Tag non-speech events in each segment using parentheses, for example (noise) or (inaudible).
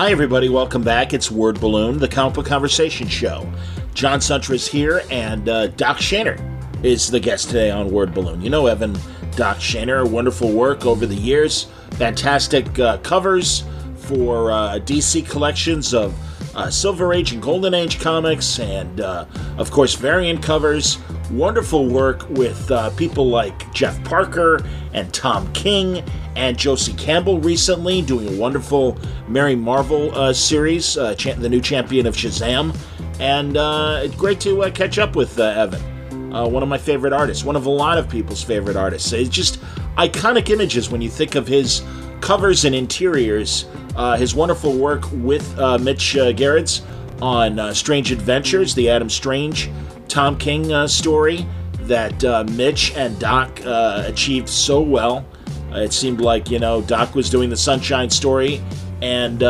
Hi, everybody. Welcome back. It's Word Balloon, the comic book conversation show. John Siuntres here, and uh, Doc Shaner is the guest today on Word Balloon. You know Evan Doc Shaner, wonderful work over the years, fantastic uh, covers for uh, DC collections of uh, Silver Age and Golden Age comics, and uh, of course, variant covers. Wonderful work with uh, people like Jeff Parker and Tom King and Josie Campbell recently, doing a wonderful Mary Marvel uh, series, uh, cha- the new champion of Shazam. And uh, it's great to catch up with Evan. one of my favorite artists, one of a lot of people's favorite artists. It's just iconic images when you think of his covers and interiors uh, his wonderful work with uh, Mitch uh, Gerads on uh, Strange Adventures, the Adam Strange Tom King uh, story that uh, Mitch and Doc achieved so well. it seemed like, you know, Doc was doing the Sunshine story and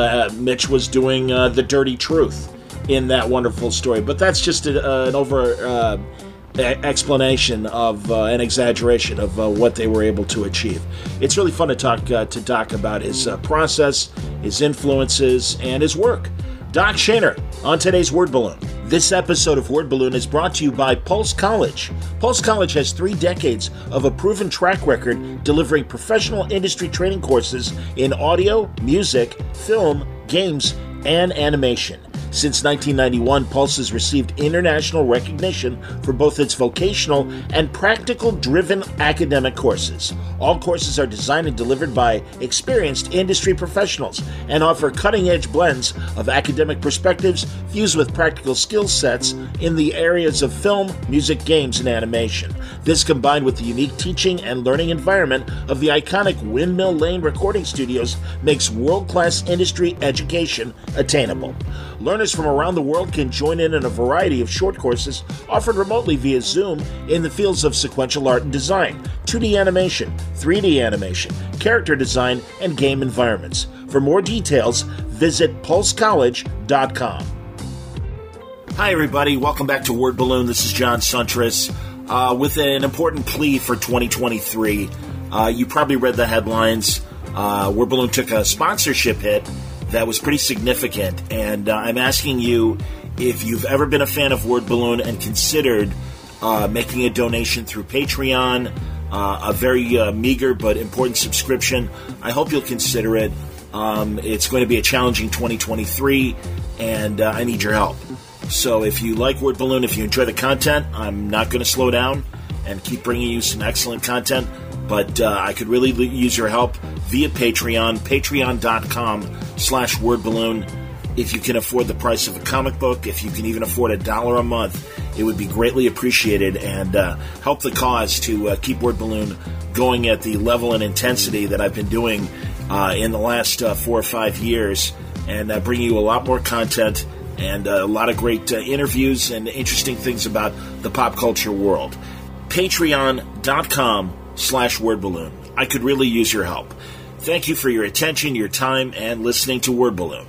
Mitch was doing the Dirty Truth in that wonderful story. But that's just a, an over explanation of uh, an exaggeration of uh, what they were able to achieve. It's really fun to talk uh, to Doc about his uh, process, his influences, and his work. Doc Shaner on today's Word Balloon. This episode of Word Balloon is brought to you by Pulse College. Pulse College has three decades of a proven track record delivering professional industry training courses in audio, music, film, games, and animation. Since 1991, Pulse has received international recognition for both its vocational and practical driven academic courses. All courses are designed and delivered by experienced industry professionals and offer cutting edge blends of academic perspectives fused with practical skill sets in the areas of film, music, games, and animation. This combined with the unique teaching and learning environment of the iconic Windmill Lane recording studios makes world class industry education attainable. Learners from around the world can join in in a variety of short courses offered remotely via Zoom in the fields of sequential art and design, 2D animation, 3D animation, character design, and game environments. For more details, visit pulsecollege.com. Hi, everybody. Welcome back to Word Balloon. This is John Siuntres uh, with an important plea for 2023. Uh, you probably read the headlines. Uh, Word Balloon took a sponsorship hit that was pretty significant. And uh, I'm asking you if you've ever been a fan of Word Balloon and considered uh, making a donation through Patreon, uh, a very uh, meager but important subscription. I hope you'll consider it. Um, it's going to be a challenging 2023, and uh, I need your help. So if you like Word Balloon, if you enjoy the content, I'm not going to slow down and keep bringing you some excellent content. But uh, I could really use your help via Patreon, patreon.com slash wordballoon. If you can afford the price of a comic book, if you can even afford a dollar a month, it would be greatly appreciated and uh, help the cause to uh, keep Word Balloon going at the level and intensity that I've been doing uh, in the last uh, four or five years and uh, bring you a lot more content and a lot of great interviews and interesting things about the pop culture world. Patreon.com slash wordballoon. I could really use your help. Thank you for your attention, your time, and listening to Word Balloon.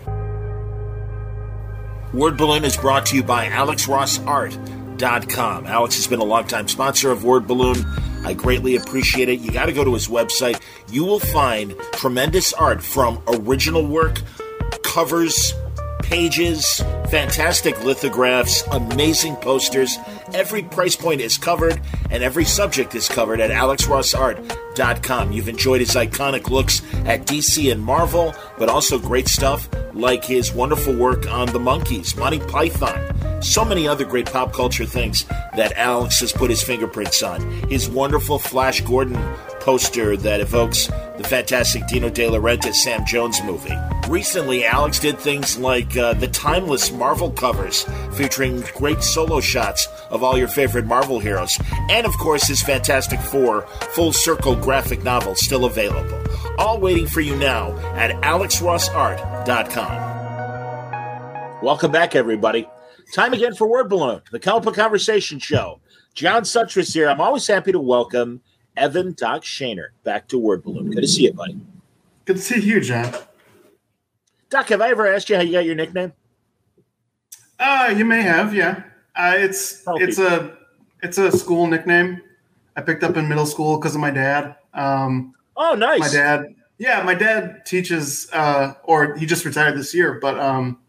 Word Balloon is brought to you by AlexRossArt.com. Alex has been a longtime sponsor of Word Balloon. I greatly appreciate it. You got to go to his website. You will find tremendous art from original work, covers, pages, fantastic lithographs, amazing posters, Every price point is covered and every subject is covered at alexrossart.com. You've enjoyed his iconic looks at DC and Marvel, but also great stuff like his wonderful work on the Monkees, Monty Python, so many other great pop culture things that Alex has put his fingerprints on. His wonderful Flash Gordon poster that evokes the fantastic Dino De Laurentiis Sam Jones movie. Recently, Alex did things like uh, the timeless Marvel covers featuring great solo shots of all your favorite Marvel heroes, and of course, his Fantastic Four full circle graphic novel still available. All waiting for you now at alexrossart.com. Welcome back, everybody. Time again for Word Balloon, the Comic Conversation Show. John Siuntres here. I'm always happy to welcome Evan Doc Shaner back to Word Balloon. Good to see you, buddy. Good to see you, John. Doc, have I ever asked you how you got your nickname? Uh, you may have, yeah. Uh, it's Tell it's a it's a school nickname I picked up in middle school because of my dad. Um, oh, nice. My dad, yeah, my dad teaches, uh, or he just retired this year, but um,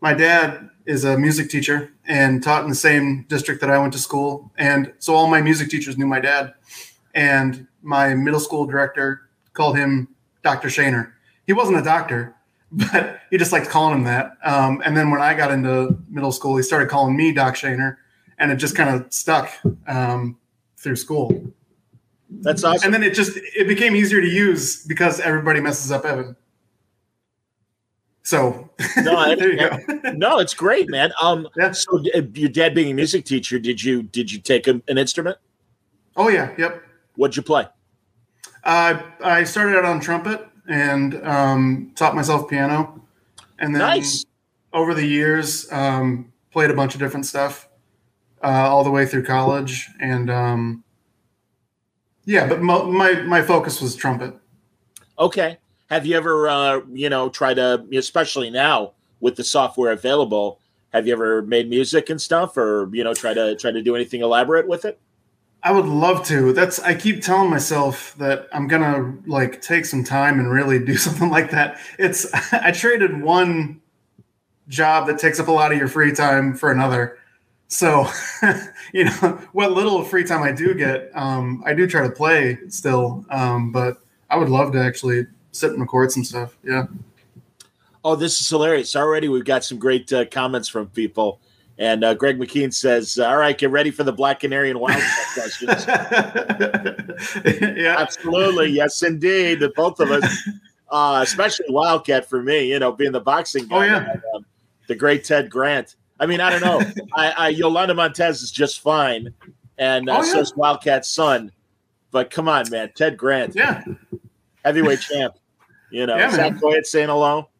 my dad is a music teacher and taught in the same district that I went to school, and so all my music teachers knew my dad, and my middle school director called him Dr. Shaner. He wasn't a doctor, but he just liked calling him that. Um, and then when I got into middle school, he started calling me Doc Shaner, and it just kind of stuck um, through school. That's awesome. And then it just it became easier to use because everybody messes up Evan. So (laughs) no, there you go. (laughs) no, it's great, man. Um, yeah. so uh, your dad being a music teacher, did you did you take an instrument? Oh yeah, yep. What'd you play? Uh, I started out on trumpet and um, taught myself piano, and then nice. over the years um, played a bunch of different stuff uh, all the way through college, and um, yeah, but mo- my my focus was trumpet. Okay. Have you ever, uh, you know, tried to, especially now with the software available, have you ever made music and stuff, or you know, try to try to do anything elaborate with it? I would love to. That's I keep telling myself that I'm gonna like take some time and really do (laughs) something like that. It's (laughs) I traded one job that takes up a lot of your free time for another. So, (laughs) you know, what little free time I do get, um, I do try to play still. Um, but I would love to actually sit and record some stuff. Yeah. Oh, this is hilarious! Already, we've got some great uh, comments from people. And uh, Greg McKean says, "All right, get ready for the Black Canary and Wildcat questions." (laughs) yeah, absolutely, yes, indeed. The both of us, (laughs) uh, especially Wildcat for me, you know, being the boxing guy. Oh yeah, and, um, the great Ted Grant. I mean, I don't know. (laughs) I, I Yolanda Montez is just fine, and uh, oh, yeah. so is Wildcat's son. But come on, man, Ted Grant, yeah, heavyweight champ. You know, yeah, Zach Goyette saying hello.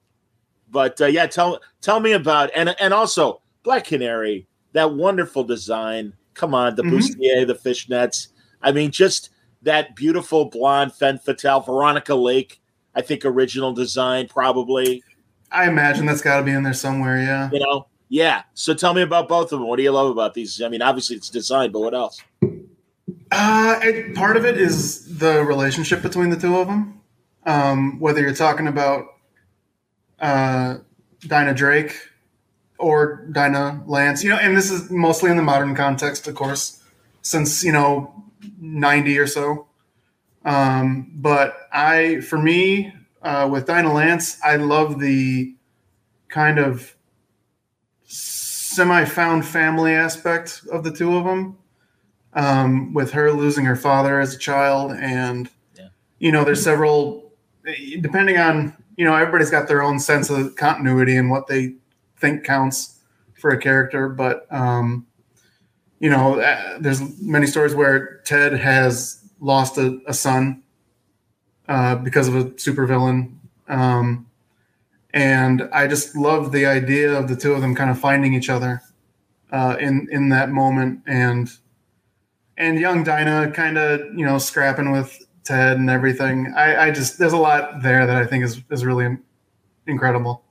But uh, yeah, tell tell me about and and also Black Canary, that wonderful design. Come on, the mm-hmm. bustier, the fishnets. I mean, just that beautiful blonde femme fatale, Veronica Lake. I think original design probably. I imagine that's got to be in there somewhere. Yeah. You know. Yeah. So tell me about both of them. What do you love about these? I mean, obviously it's design, but what else? Uh, it, part of it is the relationship between the two of them. Um, whether you're talking about uh, Dinah Drake or Dinah Lance, you know, and this is mostly in the modern context, of course, since you know ninety or so. Um, but I, for me, uh, with Dinah Lance, I love the kind of semi-found family aspect of the two of them. Um, with her losing her father as a child, and yeah. you know, there's several, depending on you know, everybody's got their own sense of continuity and what they think counts for a character. But um, you know, uh, there's many stories where Ted has lost a, a son uh, because of a supervillain. Um, and I just love the idea of the two of them kind of finding each other uh, in in that moment, and and young Dinah kind of you know scrapping with Ted and everything. I, I just there's a lot there that I think is is really incredible.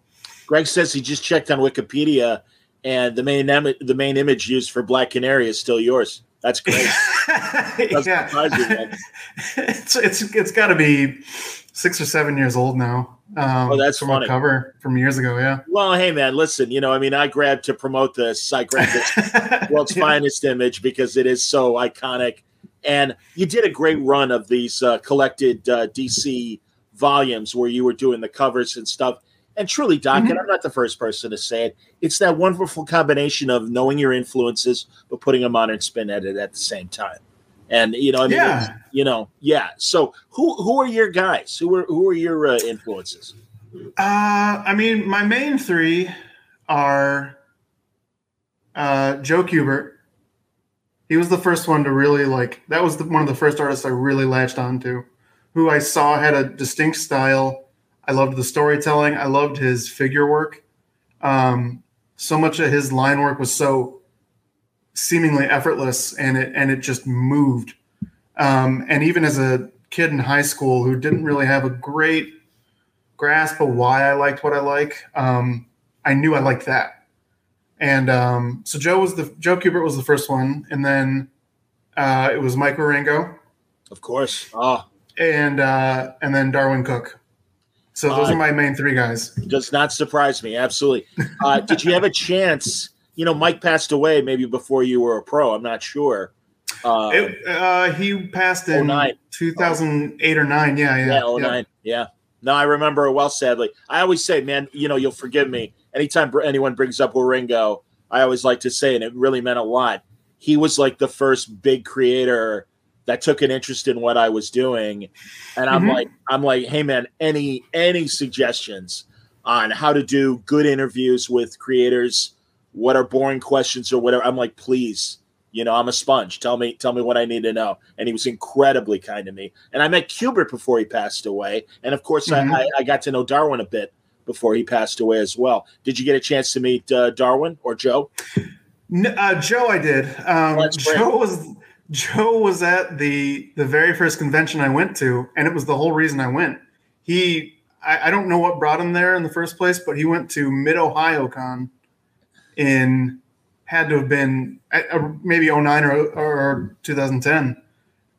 Greg says he just checked on Wikipedia, and the main em- the main image used for Black Canary is still yours. That's great. (laughs) yeah. You, it's it's it's got to be six or seven years old now. Um, Oh, that's from funny. a cover from years ago. Yeah. Well, hey man, listen. You know, I mean, I grabbed to promote this. I grabbed this world's Yeah. finest image because it is so iconic. And you did a great run of these uh, collected uh, DC volumes where you were doing the covers and stuff. And truly, Doc, Mhm. and I'm not the first person to say it, it's that wonderful combination of knowing your influences but putting a modern spin at it at the same time. And you know, I mean, Yeah. you know, yeah. So, who who are your guys? Who are who are your uh, influences? Uh, I mean, my main three are uh, Joe Kubert. He was the first one to really like. That was the, one of the first artists I really latched onto, who I saw had a distinct style. I loved the storytelling. I loved his figure work. Um, so much of his line work was so seemingly effortless, and it and it just moved. Um, and even as a kid in high school who didn't really have a great grasp of why I liked what I like, um, I knew I liked that. And um, so Joe was the Joe Kubert was the first one, and then uh, it was Mike Wieringo Of course. Oh, and uh, and then Darwyn Cooke. So those Uh, are my main three guys. does not surprise me. Absolutely. Uh, did you have a chance? You know, Mike passed away maybe before you were a pro. I'm not sure. Uh, It, uh, he passed in 09. 2008 or nine. Yeah, yeah, yeah, 09. Yeah. No, I remember it well, sadly. I always say, man, you know, you'll forgive me. Anytime anyone brings up Wieringo, I always like to say, and it really meant a lot. He was like the first big creator that took an interest in what I was doing. And I'm Mhm. like, I'm like, hey man, any any suggestions on how to do good interviews with creators? What are boring questions or whatever? I'm like, please, you know, I'm a sponge. Tell me, tell me what I need to know. And he was incredibly kind to me. And I met Kubert before he passed away. And of course, Mhm. I, I, I got to know Darwyn a bit before he passed away as well. Did you get a chance to meet uh, Darwyn or Joe? N- uh, Joe, I did. Um. Joe was Joe was at the the very first convention I went to, and it was the whole reason I went. He, I, I don't know what brought him there in the first place, but he went to Mid Ohio Con in had to have been maybe 09 or, or 2010.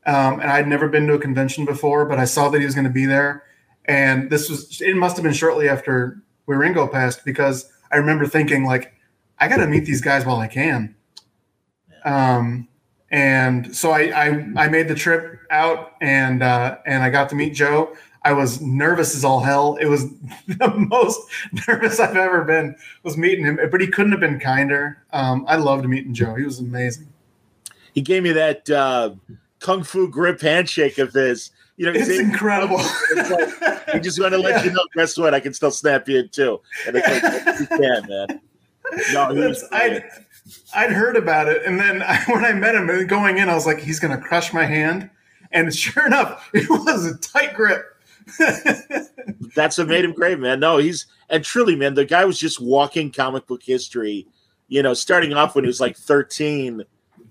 Um, and I'd never been to a convention before, but I saw that he was going to be there. And this was, it must have been shortly after Wieringo passed because I remember thinking, like, I got to meet these guys while I can. Um, and so I, I, I made the trip out and, uh, and I got to meet Joe. I was nervous as all hell. It was (laughs) the most (laughs) nervous I've ever been was meeting him, but he couldn't have been kinder. Um, I loved meeting Joe. He was amazing. He gave me that uh, kung fu grip handshake of his. You know, It's incredible. (laughs) It's like, he just want to let you know, guess what? I can still snap you in two. And it's like, you can, man. No, he was I'd, heard about it, and then I, (laughs) when I met him going in, I was like, "He's going to crush my hand," and sure enough, (laughs) it was a tight grip. (laughs) That's what made him great, man. No, he's and truly, man, the guy was just walking comic book history. You know, starting off when he was like 13,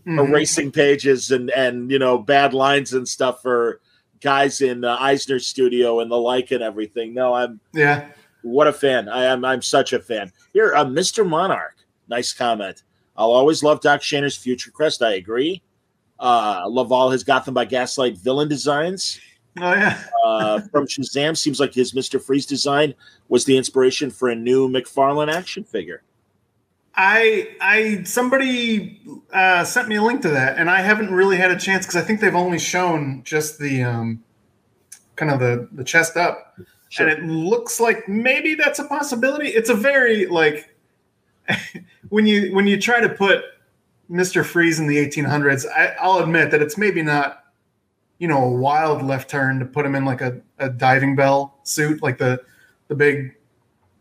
Mhm. erasing pages and and you know bad lines and stuff for guys in uh, Eisner's studio and the like and everything. No, I'm Yeah, what a fan. I am. I'm such a fan. Here, uh, Mr. Monarch. Nice comment. I'll always love Doc Shaner's Future Quest. I agree. Uh, love all his Gotham by Gaslight villain designs. oh yeah, Uh, from Shazam, seems like his Mister Freeze design was the inspiration for a new McFarlane action figure. I I somebody uh, sent me a link to that, and I haven't really had a chance because I think they've only shown just the um, kind of the the chest up, Sure. and it looks like maybe that's a possibility. It's a very like (laughs) when you when you try to put Mister Freeze in the 1800s, I, I'll admit that it's maybe not you know a wild left turn to put him in like a, a diving bell suit, like the the big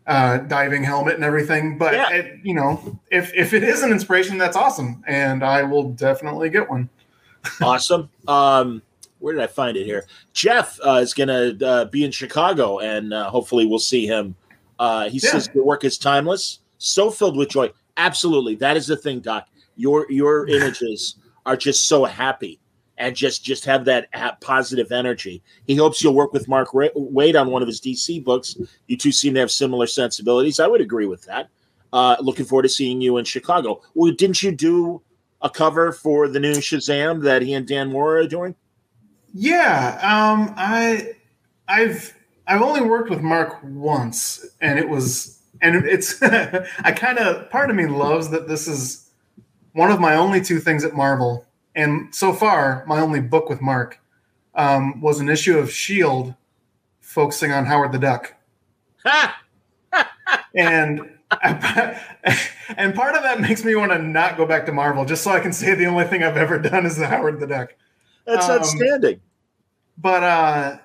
uh, diving helmet and everything. But Yeah. it, you know, if if it is an inspiration, that's awesome, and I will definitely get one. (laughs) awesome. Um, where did I find it here? Jeff uh, is going to uh, be in Chicago, and uh, hopefully we'll see him. Uh, he Yeah. says the work is timeless, so filled with joy. Absolutely, that is the thing, Doc. Your your (sighs) images are just so happy and just just have that positive energy. He hopes you'll work with Mark Ra- Waid on one of his DC books. You two seem to have similar sensibilities. I would agree with that. Uh, looking forward to seeing you in Chicago. Well, didn't you do a cover for the new Shazam that he and Dan Mora are doing? Yeah, um, I I've I've only worked with Mark once, and it was and it's (laughs) I kind of part of me loves that this is one of my only two things at Marvel, and so far my only book with Mark um, was an issue of Shield focusing on Howard the Duck, (laughs) and (laughs) and part of that makes me want to not go back to Marvel just so I can say the only thing I've ever done is the Howard the Duck. That's um, outstanding. But uh,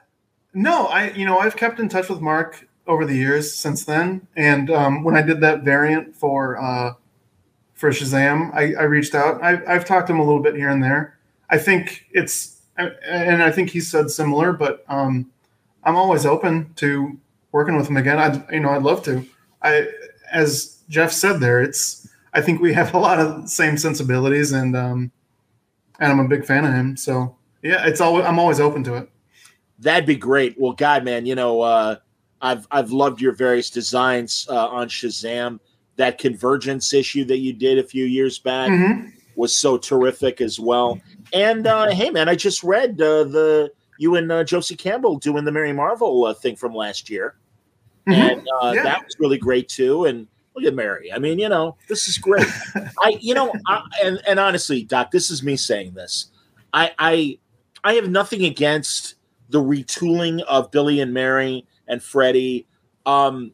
no, I you know I've kept in touch with Mark over the years since then, and um, when I did that variant for uh, for Shazam, I, I reached out. I, I've talked to him a little bit here and there. I think it's and I think he said similar, but um, I'm always open to working with him again. I you know I'd love to. I as Jeff said there, it's I think we (laughs) have a lot of same sensibilities, and um, and I'm a big fan of him. So yeah, it's always I'm always open to it. That'd be great. Well, God, man, you know, uh, I've I've loved your various designs uh, on Shazam. That convergence issue that you did a few years back mm-hmm. was so terrific as well. And uh, hey, man, I just read uh, the you and uh, Josie Campbell doing the Mary Marvel uh, thing from last year, mm-hmm. and uh, yeah. that was really great too. And look at Mary. I mean, you know, this is great. (laughs) I, you know, I, and and honestly, Doc, this is me saying this. I I I have nothing against the retooling of Billy and Mary and Freddie. Um,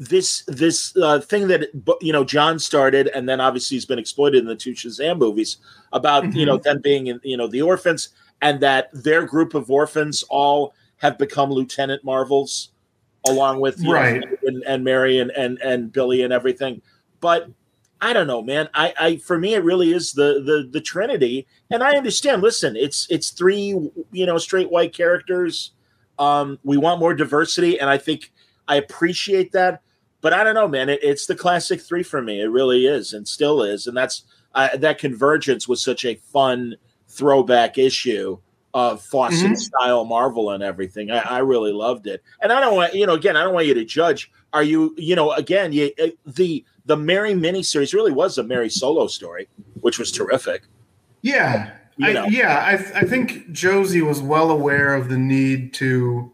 this this uh, thing that you know John started, and then obviously has been exploited in the two Shazam movies about mm-hmm. you know mm-hmm. them being in you know the orphans, and that their group of orphans all have become Lieutenant Marvels, along with right know, and, and Mary and, and and Billy and everything. But I don't know, man. I, I for me it really is the the the Trinity, and I understand. Listen, it's it's three you know straight white characters. Um, we want more diversity, and I think I appreciate that but I don't know, man. It, it's the classic three for me. It really is, and still is, and that's uh, that convergence was such a fun throwback issue of Fawcett mm-hmm. style Marvel and everything. I, I, really loved it, and I don't want you know. Again, I don't want you to judge. Are you you know? Again, you, uh, the the Mary miniseries really was a Mary solo story, which was terrific. Yeah, you know. I, yeah. I I think Josie was well aware of the need to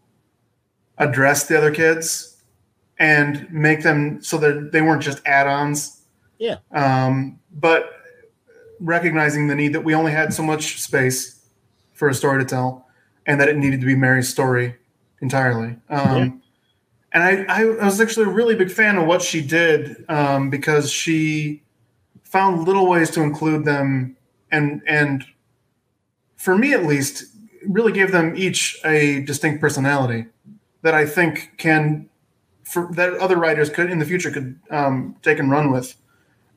address the other kids and make them so that they weren't just add-ons. Yeah. Um, but recognizing the need that we only had so much space for a story to tell, and that it needed to be Mary's story entirely. Um, yeah. And I, I, I, was actually a really big fan of what she did um, because she found little ways to include them, and and for me at least, really gave them each a distinct personality that I think can for that other writers could in the future could um, take and run with.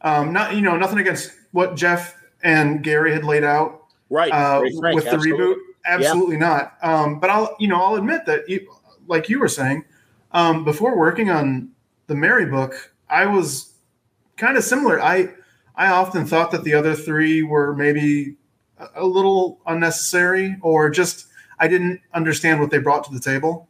Um, not you know nothing against what Jeff and Gary had laid out, right? Uh, Frank, with the absolutely. reboot, absolutely yeah. not. Um, but I'll you know I'll admit that you, like you were saying um, before working on the Mary book, I was kind of similar. I I often thought that the other three were maybe a little unnecessary or just I didn't understand what they brought to the table.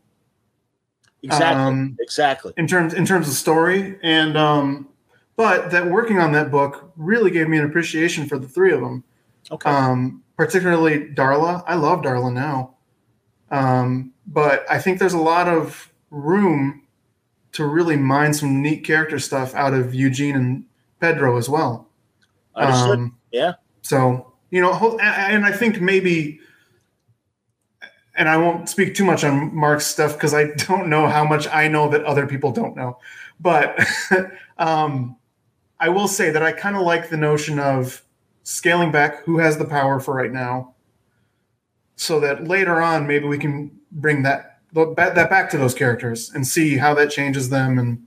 Exactly. Um, exactly. In terms in terms of story, and um, but that working on that book really gave me an appreciation for the three of them. Okay. Um, particularly Darla. I love Darla now. Um, but I think there's a lot of room to really mine some neat character stuff out of Eugene and Pedro as well. Understood. Um, yeah. So you know, and I think maybe and I won't speak too much on Mark's stuff because I (laughs) don't know how much I know that other people don't know. But (laughs) um, I will say that I kind of like the notion of scaling back who has the power for right now, so that later on maybe we can bring that that back to those characters and see how that changes them and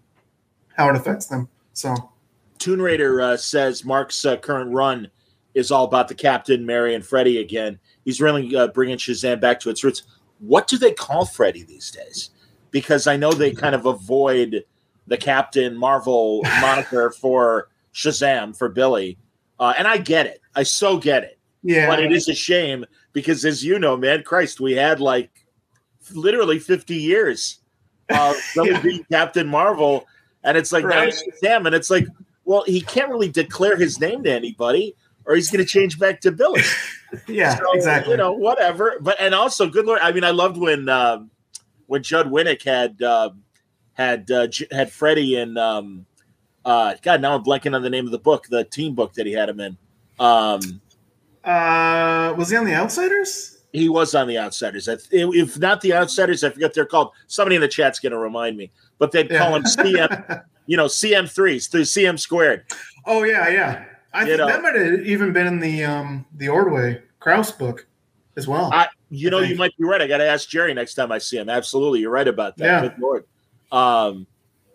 how it affects them. So, Toon Raider uh, says Mark's uh, current run is all about the Captain, Mary, and Freddie again he's really uh, bringing Shazam back to its roots. What do they call Freddy these days? Because I know they kind of avoid the Captain Marvel (laughs) moniker for Shazam for Billy, uh, and I get it. I so get it. Yeah, but it is a shame because, as you know, man, Christ, we had like literally fifty years of (laughs) yeah. being Captain Marvel, and it's like right. now Shazam, and it's like, well, he can't really declare his name to anybody or he's going to change back to Billy. (laughs) yeah, so, exactly. You know, whatever. But and also, good lord, I mean, I loved when um, when Judd Winick had uh, had uh, had Freddie in um, uh, God. Now I'm blanking on the name of the book, the team book that he had him in. Um, uh, was he on the Outsiders? He was on the Outsiders. If not the Outsiders, I forget they're called. Somebody in the chat's going to remind me, but they'd call yeah. him CM. (laughs) you know, CM threes through CM squared. Oh yeah, yeah. I think know, that might have even been in the um the Ordway Krause book as well. I, you know, you might be right. I got to ask Jerry next time I see him. Absolutely, you're right about that. Yeah. Good lord. Um,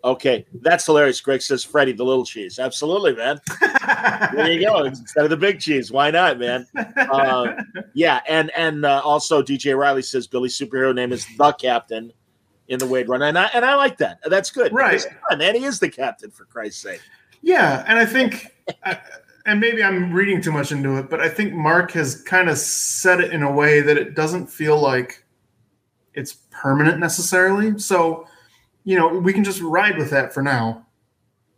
okay, that's hilarious. Greg says Freddie the little cheese. Absolutely, man. (laughs) there you go. Instead of the big cheese, why not, man? Uh, yeah, and and uh, also DJ Riley says Billy's superhero name is the Captain in the Waid Run, and I and I like that. That's good. Right, and he is the captain for Christ's sake. Yeah, and I think. I, and maybe I'm reading too much into it, but I think Mark has kind of said it in a way that it doesn't feel like it's permanent necessarily. So, you know, we can just ride with that for now,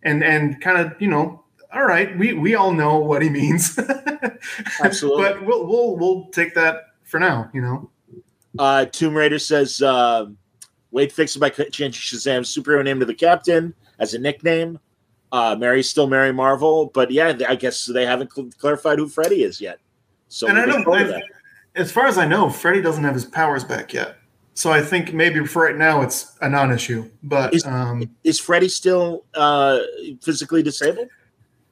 and and kind of you know, all right, we we all know what he means. (laughs) Absolutely, but we'll we'll we'll take that for now. You know. Uh, Tomb Raider says uh, Waid fixed it by changing Shazam's superhero name to the Captain as a nickname. Uh, Mary's still Mary Marvel, but yeah, I guess they haven't cl- clarified who Freddy is yet. So and I don't. as far as I know, Freddy doesn't have his powers back yet. So I think maybe for right now it's a non-issue. But is, um, is Freddy still uh, physically disabled?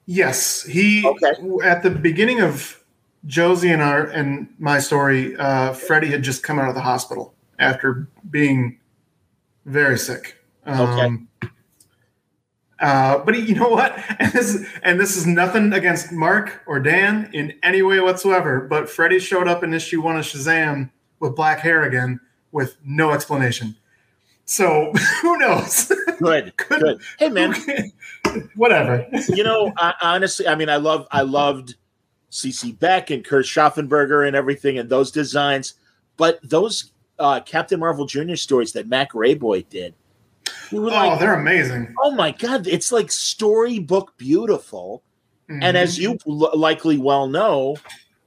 Yes, he. Okay. At the beginning of Josie and our and my story, uh, Freddie had just come out of the hospital after being very sick. Um, okay. Uh, but you know what? (laughs) And this, and this is nothing against Mark or Dan in any way whatsoever. But Freddie showed up in issue one of Shazam with black hair again with no explanation. So (laughs) who knows? (laughs) Good, good. Hey man, whatever. you know, I, honestly, I mean, I love, I loved CC Beck and Kurt Schaffenberger and everything, and those designs. But those uh, Captain Marvel Junior stories that Mac Raboy did oh, like, they're amazing. Oh my god, it's like storybook beautiful. Mm-hmm. And as you likely well know,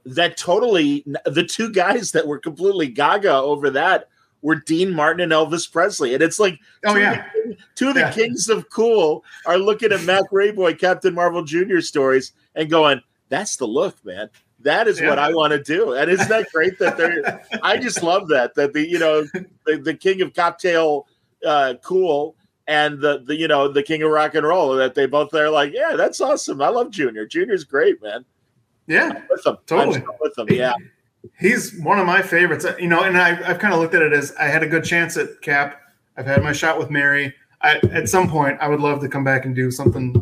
that totally the two guys that were completely gaga over that were Dean Martin and Elvis Presley. And it's like oh yeah. The, two of the yeah. kings of cool are looking at Mac Raboy Captain Marvel Jr. stories and going, that's the look, man. That is yeah. what I want to do. And isn't that great that they're (laughs) I just love that that the you know the, the king of cocktail uh, cool and the, the you know the king of rock and roll that they both they're like yeah that's awesome. I love junior. Junior's great man. Yeah with them totally. with them yeah. He's one of my favorites. You know and I, i've kind of looked at it as i had a good chance at cap. I've had my shot with mary. I, at some point i would love to come back and do something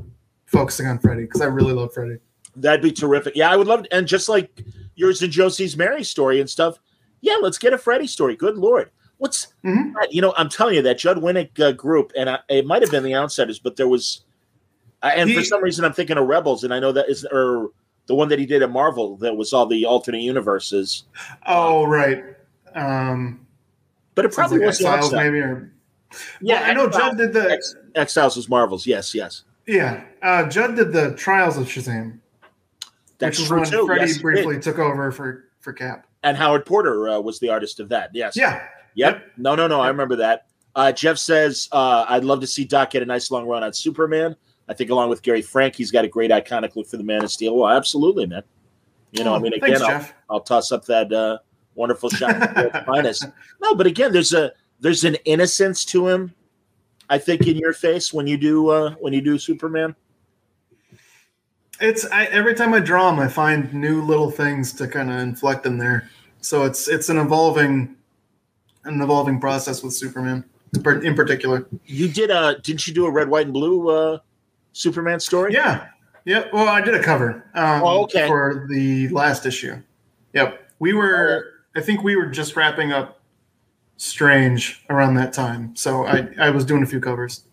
focusing on freddie because i really love freddie. That'd be terrific. Yeah i would love to, and just like yours and josie's mary story and stuff yeah let's get a freddie story. Good lord What's mm-hmm. you know? I'm telling you that Judd Winick uh, group, and I, it might have been the Outsiders, but there was, uh, and he, for some reason I'm thinking of Rebels, and I know that is or the one that he did at Marvel that was all the alternate universes. Oh right, um, but it probably like was Exiles, maybe or yeah. Well, I know Judd did the X, Exiles was Marvels. Yes, yes. Yeah, uh, Judd did the Trials of Shazam. That's which true when too. Freddie yes, briefly took over for for Cap. And Howard Porter uh, was the artist of that. Yes. Yeah. Yep. No, no, no. I remember that. Uh, Jeff says, uh, I'd love to see Doc get a nice long run on Superman. I think along with Gary Frank, he's got a great iconic look for the Man of Steel. Well, absolutely, man. You know, oh, I mean, again, thanks, I'll, I'll, toss up that uh, wonderful shot (laughs) minus. No, but again, there's a there's an innocence to him. I think in your face when you do uh, when you do Superman. It's I, every time I draw him, I find new little things to kind of inflect in there. So it's it's an evolving an evolving process with Superman in particular. You did a didn't you do a red, white, and blue uh, Superman story? Yeah, yeah. Well, I did a cover. Um, oh, okay. For the last issue. Yep, we were. I think we were just wrapping up Strange around that time, so I I was doing a few covers.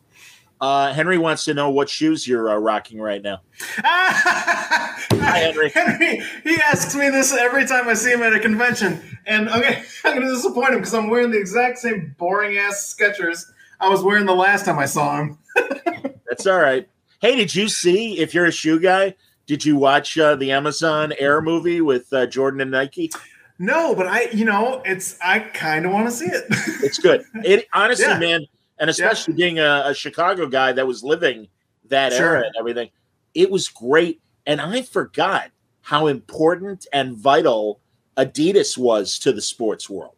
Uh, Henry wants to know what shoes you're uh, rocking right now. (laughs) Hi, Henry. (laughs) Henry. He asks me this every time I see him at a convention, and I'm gonna, (laughs) I'm gonna disappoint him because I'm wearing the exact same boring ass Skechers I was wearing the last time I saw him. That's all right. Hey, did you see? If you're a shoe guy, did you watch uh, the Amazon Air movie with uh, Jordan and Nike? No, but I, you know, it's I kind of want to see it. it's good. It honestly, Yeah. man, and especially being a, a Chicago guy that was living that Sure. era and everything, it was great. And I forgot how important and vital Adidas was to the sports world.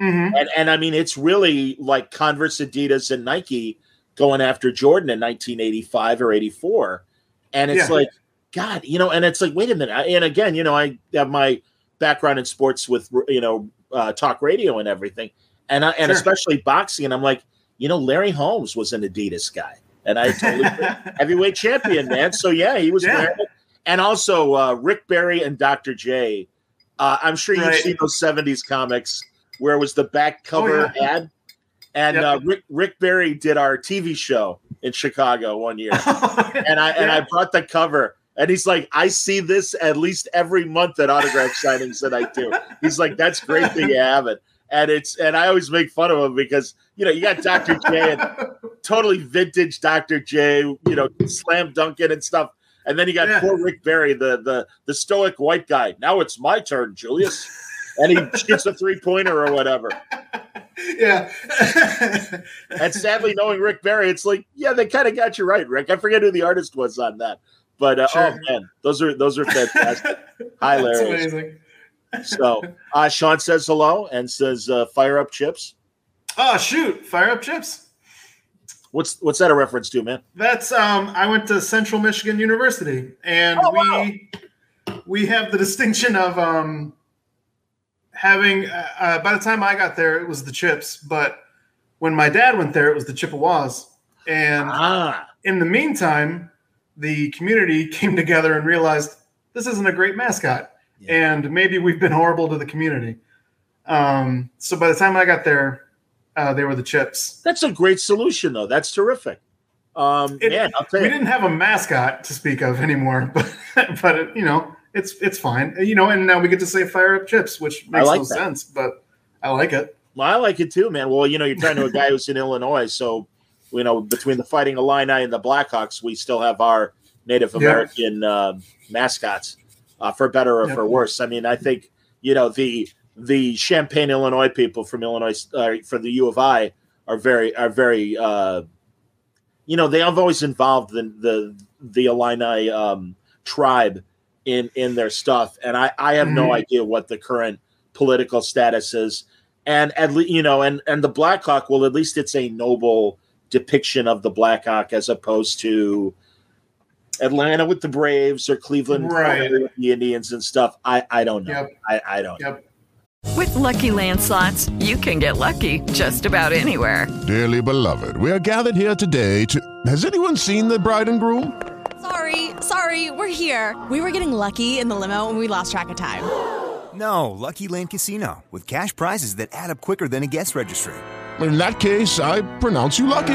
Mhm. And and I mean, it's really like Converse, Adidas, and Nike going after Jordan in 1985 or 84. And it's Yeah. like, God, you know, and it's like, wait a minute. And again, you know, I have my background in sports with you know uh, talk radio and everything, and I, and Sure. especially boxing. And I'm like, you know, Larry Holmes was an Adidas guy, and I totally (laughs) heavyweight champion, man. So yeah, he was Yeah. wearing it. And also uh, Rick Barry and Dr. J. Uh, I'm sure you've Right. seen those '70s comics where it was the back cover Oh, yeah. ad. And Yep. uh, Rick Rick Barry did our TV show in Chicago one year, (laughs) and I and I Yeah. brought the cover, and he's like, I see this at least every month at autograph signings that I do. He's like, that's great that you have it, and it's and I always make fun of him because you know you got Dr. J and (laughs) totally vintage Dr. J, you know, slam dunking and stuff. And then you got Yeah. poor Rick Barry, the the the stoic white guy. Now it's my turn, Julius. And he (laughs) shoots a three pointer or whatever. yeah. (laughs) And sadly, knowing Rick Barry, it's like, yeah, they kind of got you right, Rick. I forget who the artist was on that, but uh, Sure. oh man, those are those are fantastic. That's Hilarious. amazing. So uh, Sean says hello and says uh, fire up chips. Oh shoot! Fire up chips. What's what's that a reference to, man? That's um. I went to Central Michigan University, and Oh, we we have the distinction of um having. Uh, uh, by the time I got there, it was the chips, but when my dad went there, it was the Chippewas. And Ah, in the meantime, the community came together and realized this isn't a great mascot, and maybe we've been horrible to the community. Um, so by the time I got there, uh, they were the chips. that's a great solution, though. That's terrific. Um, It- man, I'll tell we you. didn't have a mascot to speak of anymore, (laughs) but but it, you know it's it's fine. You know, and now we get to say fire up chips, which makes like no that. sense, but I like it. Well, I like it too, man. Well, you know, you're talking to a guy who's in (laughs) Illinois, so you know, between the Fighting Illini and the Blackhawks, we still have our Native Yeah. American uh, mascots, uh, for better or Yep. for worse. I mean, I think you know the the Champaign, Illinois people from Illinois uh, for the U of I are very are very uh, you know they have always involved the the the Illini um, tribe in in their stuff, and I I have no Mhm. idea what the current political status is and at least you know and and the blackhawk well at least it's a noble depiction of the blackhawk as opposed to atlanta with the braves or cleveland Right. with the indians and stuff i i don't know Yep. i i don't know. Yep. With Lucky Land slots, you can get lucky just about anywhere. Dearly beloved, we are gathered here today to. Has anyone seen the bride and groom? Sorry, sorry, we're here. We were getting lucky in the limo and we lost track of time. (gasps) No, Lucky Land Casino, with cash prizes that add up quicker than a guest registry. In that case, I pronounce you lucky.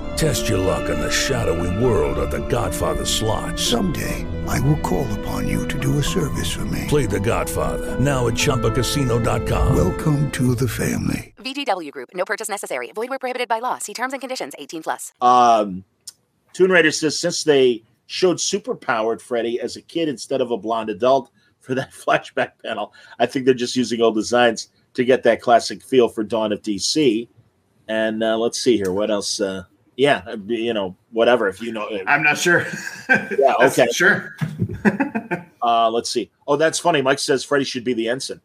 Test your luck in the shadowy world of The Godfather slot. Someday, I will call upon you to do a service for me. Play The Godfather now at ChumbaCasino.com. Welcome to the family. VGW Group. No purchase necessary. Void where prohibited by law. See terms and conditions. 18 plus. um Toon Raider says since they showed superpowered Freddy as a kid instead of a blonde adult for that (laughs) flashback panel, I think they're just using old designs to get that classic feel for Dawn of DC. And uh, let's see here, what else? Uh, yeah, uh, you know, whatever. If you know, I'm not sure. yeah, (laughs) okay. Sure. (laughs) Uh, let's see. Oh, that's funny. Mike says Freddy should be the ensign.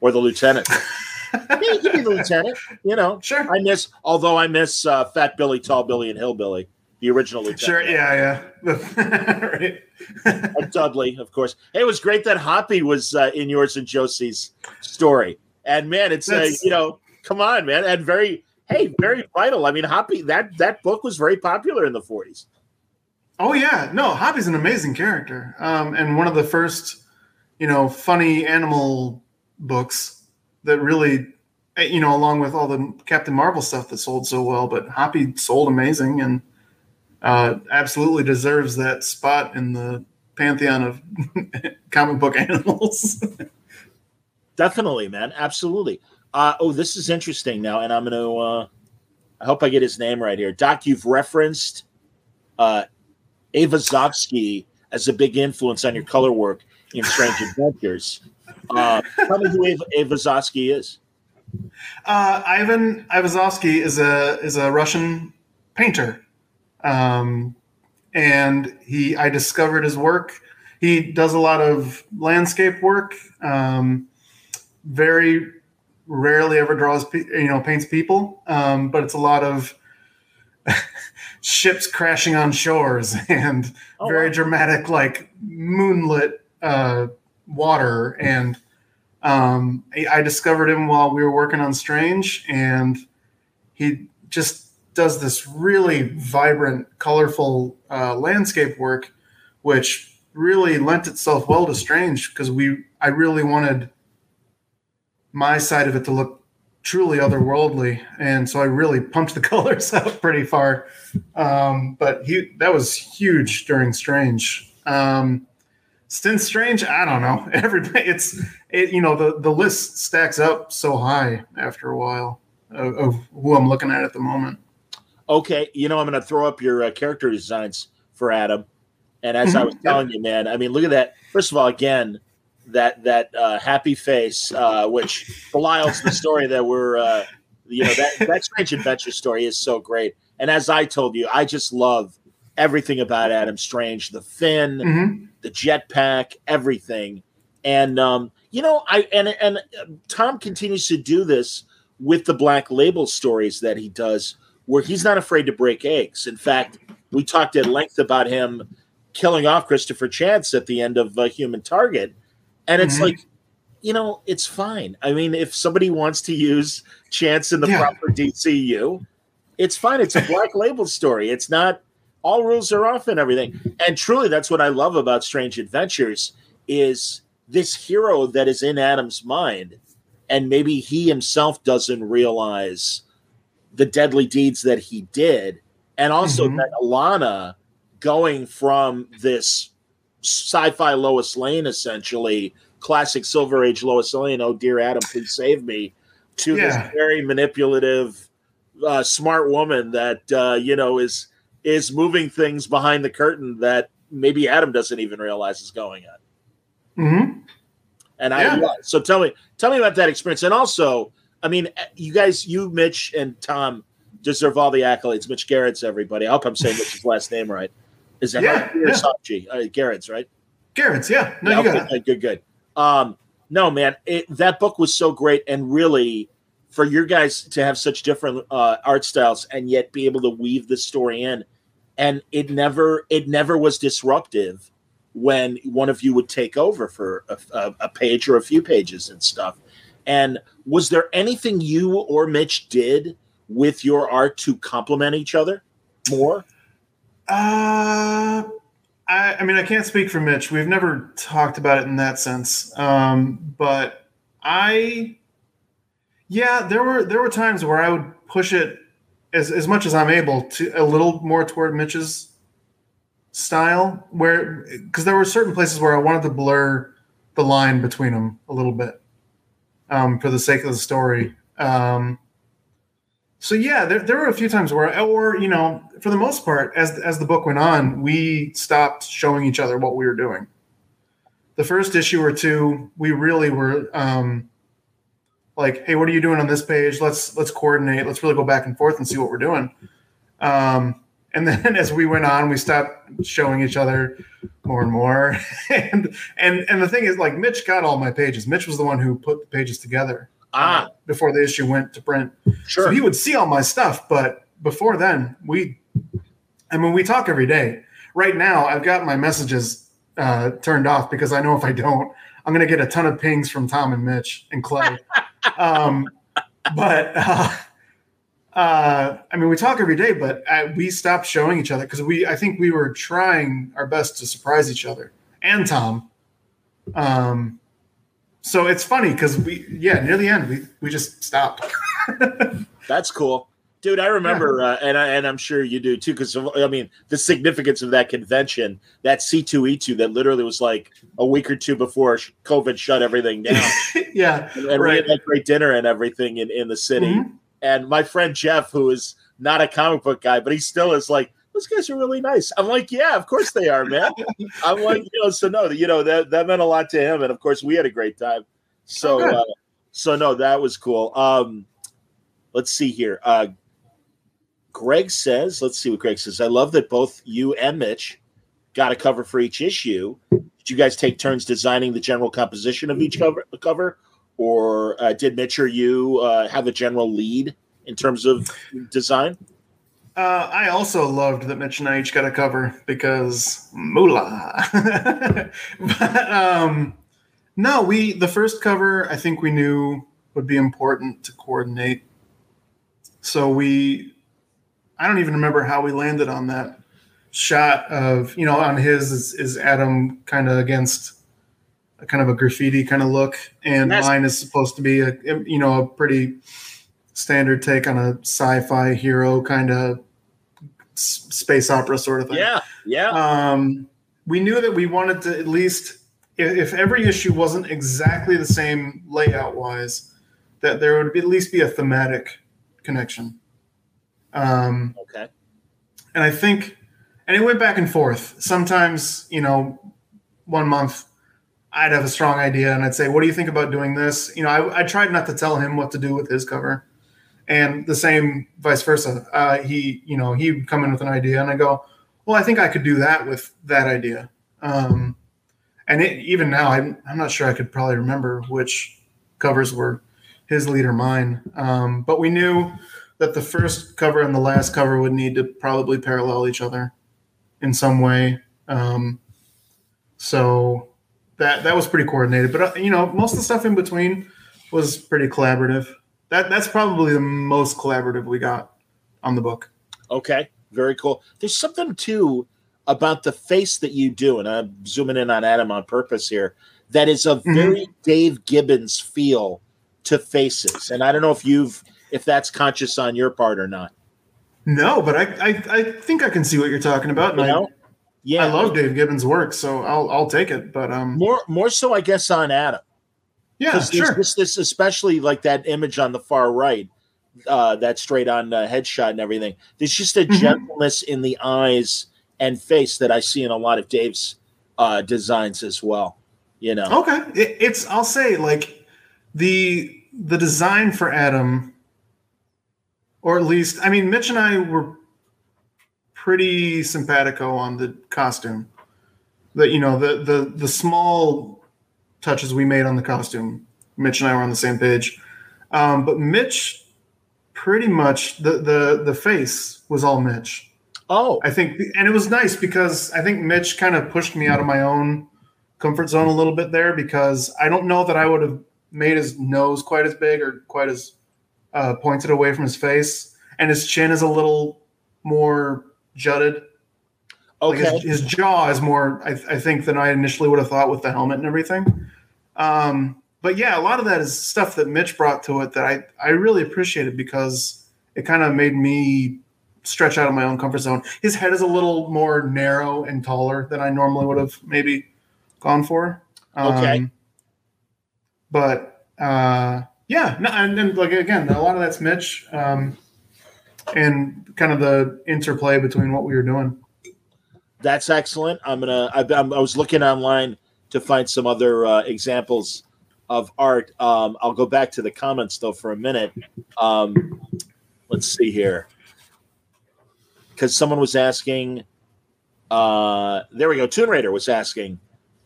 or the lieutenant. (laughs) yeah, you could be the lieutenant. You know, sure. I miss, although I miss uh, Fat Billy, Tall Billy, and Hillbilly, the original lieutenant. Sure, yeah, yeah. right. and Dudley, of course. Hey, it was great that Hoppy was uh, in yours and Josie's story. And man, it's uh, That's- you know, come on, man, and very, hey, very vital. I mean, Hoppy that that book was very popular in the forties. Oh yeah, no, Hoppy's an amazing character, um, and one of the first, you know, funny animal books that really, eh, you know, along with all the Captain Marvel stuff that sold so well. But Hoppy sold amazing and uh, absolutely deserves that spot in the pantheon of (laughs) comic book (laughs) animals. Definitely, man, absolutely. Uh, oh, this is interesting now, and I'm going to. Uh, I hope I get his name right here, Doc. You've referenced uh, Aivazovsky as a big influence on your color work in Strange (laughs) Adventures. Uh, tell me who Ava, Ava is. Uh, Ivan Aivazovsky is a is a Russian painter, um, and he I discovered his work. He does a lot of landscape work. Um, very rarely ever draws you know paints people, um, but it's a lot of (laughs) ships crashing on shores (laughs) and very dramatic like moonlit uh, water. And um, I, I discovered him while we were working on Strange, and he just does this really vibrant, colorful uh, landscape work, which really lent itself well to Strange because we I really wanted my side of it to look truly otherworldly, and so I really pumped the (laughs) colors up pretty far. Um, but he that was huge during Strange. Um, since Strange, I don't know. (laughs) Everybody, it's it, you know the the list stacks up so high after a while of, of who I'm looking at at the moment. Okay, you know I'm going to throw up your uh, character designs for Adam, and as I Mhm, was telling you, man, I mean, look at that. First of all, again, that that uh, happy face, uh, which belies the story that we're, uh, you know, that that strange adventure story is so great. And as I told you, I just love everything about Adam Strange, the fin, Mhm. the jetpack, everything. And um, you know, I and and uh, Tom continues to do this with the Black Label stories that he does, where he's not afraid to break eggs. In fact, we talked at length about him killing off Christopher Chance at the end of uh, Human Target, and it's Mhm. like, you know, it's fine. I mean, if somebody wants to use Chance in the Yeah. proper DCU, it's fine. It's a (laughs) Black Label story. It's not all rules are off and everything. And truly, that's what I love about Strange Adventures is this hero that is in Adam's mind, and maybe he himself doesn't realize the deadly deeds that he did, and also Mhm. that Alana going from this sci-fi Lois Lane, essentially classic Silver Age Lois Lane. Oh dear Adam, please save me. To Yeah. this very manipulative, uh, smart woman that uh, you know is is moving things behind the curtain that maybe Adam doesn't even realize is going on. Mm-hmm. And I Yeah. love so tell me tell me about that experience. And also, I mean, you guys, you, Mitch, and Tom deserve all the accolades. Mitch Gerads everybody. I hope I'm saying Mitch's last name right. Is it Yeah, yeah. Uh, Gerads right. Gerads, yeah, no, Yeah, you okay, got it. good, good, good. Um, no, man, it, that book was so great, and really, for your guys to have such different uh, art styles and yet be able to weave the story in, and it never, it never was disruptive when one of you would take over for a, a, a page or a few pages and stuff. And was there anything you or Mitch did with your art to complement each other more? Uh, I, I mean, I can't speak for Mitch. We've never talked about it in that sense. Um, but I, yeah, there were there were times where I would push it as as much as I'm able to a little more toward Mitch's style, where because there were certain places where I wanted to blur the line between them a little bit um, for the sake of the story. Um, so yeah, there, there were a few times where, or you know, for the most part, as as the book went on, we stopped showing each other what we were doing. The first issue or two, we really were um, like, "Hey, what are you doing on this page? Let's let's coordinate. Let's really go back and forth and see what we're doing." Um, and (laughs) then as we went on, we stopped showing each other more and more. (laughs) and and and the thing is, like Mitch got all my pages. Mitch was the one who put the pages together. Ah, uh, before the issue went to print. Sure. So he would see all my stuff, but before then, we, I mean, we talk every day. Right now, I've got my messages uh, turned off because I know if I don't, I'm going to get a ton of pings from Tom and Mitch and Clay. (laughs) um, but uh, uh, I mean, we talk every day, but uh, we stopped showing each other because we, I think we were trying our best to surprise each other and Tom. Um, so it's funny because we, yeah, near the end, we we just stopped. (laughs) That's cool. Dude, I remember, yeah. uh, and I, and I'm sure you do too, because I mean the significance of that convention, that C2E2 that literally was like a week or two before COVID shut everything down. (laughs) yeah, and, and right. we had that great dinner and everything in, in the city. Mm-hmm. And my friend Jeff, who is not a comic book guy, but he still is like, those guys are really nice. I'm like, yeah, of course they are, man. I'm like, you know, so no, you know that that meant a lot to him, and of course we had a great time. So, oh, uh, so no, that was cool. Um, let's see here. Uh, Greg says, let's see what Greg says. I love that both you and Mitch got a cover for each issue. Did you guys take turns designing the general composition of each cover, cover or uh, did Mitch or you uh, have a general lead in terms of design? Uh, I also loved that Mitch and I each got a cover because moolah. (laughs) but um, no, we the first cover I think we knew would be important to coordinate. So we I don't even remember how we landed on that shot of you know on his is, is Adam kind of against a kind of a graffiti kind of look, and That's- mine is supposed to be a you know a pretty standard take on a sci-fi hero kind of space opera sort of thing. Yeah, yeah. Um, we knew that we wanted to at least if, if every issue wasn't exactly the same layout wise, that there would be, at least be a thematic connection. Um, okay. And I think, and it went back and forth. Sometimes, you know, one month I'd have a strong idea and I'd say, "What do you think about doing this?" You know, I, I tried not to tell him what to do with his cover, and the same vice versa. Uh, he, you know, he'd come in with an idea, and I go, "Well, I think I could do that with that idea." Um, and it, even now, I'm, I'm not sure I could probably remember which covers were his lead or mine. Um, but we knew that the first cover and the last cover would need to probably parallel each other in some way. Um, so that that was pretty coordinated. But uh, you know, most of the stuff in between was pretty collaborative. That that's probably the most collaborative we got on the book. Okay, very cool. There's something too about the face that you do, and I'm zooming in on Adam on purpose here. That is a mm-hmm. very mm-hmm. Dave Gibbons feel to faces, and I don't know if you've if that's conscious on your part or not. No, but I I, I think I can see what you're talking about. You know? I, yeah, I love Dave Gibbons' work, so I'll I'll take it. But um, more more so, I guess, on Adam. Yeah, sure. This, this especially like that image on the far right, uh, that straight on uh, headshot and everything. There's just a mm-hmm. gentleness in the eyes and face that I see in a lot of Dave's uh, designs as well. You know. Okay, it, it's I'll say like the the design for Adam or at least I mean Mitch and I were pretty simpatico on the costume. That you know the the the small touches we made on the costume. Mitch and I were on the same page, um, but Mitch pretty much the the the face was all Mitch. Oh, I think, and it was nice because I think Mitch kind of pushed me out of my own comfort zone a little bit there because I don't know that I would have made his nose quite as big or quite as uh, pointed away from his face, and his chin is a little more jutted. Okay, like his, his, jaw is more, I, I, think, than I initially would have thought with the helmet and everything. Um, but yeah, a lot of that is stuff that Mitch brought to it that I I really appreciated because it kind of made me stretch out of my own comfort zone. His head is a little more narrow and taller than I normally would have maybe gone for. Um, okay, but uh, yeah, no, and, and, like again, a lot of that's Mitch, um, and kind of the interplay between what we were doing. That's excellent. I'm gonna. I, I'm, I was looking online to find some other uh, examples of art. Um, I'll go back to the comments though for a minute. Um, let's see here. because someone was asking. Uh, there we go. Toon Raider was asking.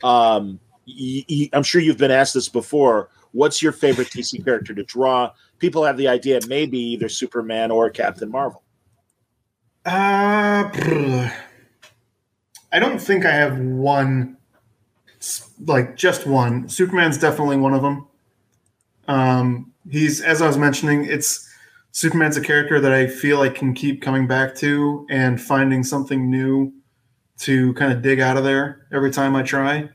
Um, y- y- I'm sure you've been asked this before. What's your favorite DC character to draw? People have the idea maybe either Superman or Captain Marvel. Uh, I don't think I have one, like just one. Superman's definitely one of them. Um, he's as I was mentioning, it's Superman's a character that I feel I can keep coming back to and finding something new to kind of dig out of there every time I try.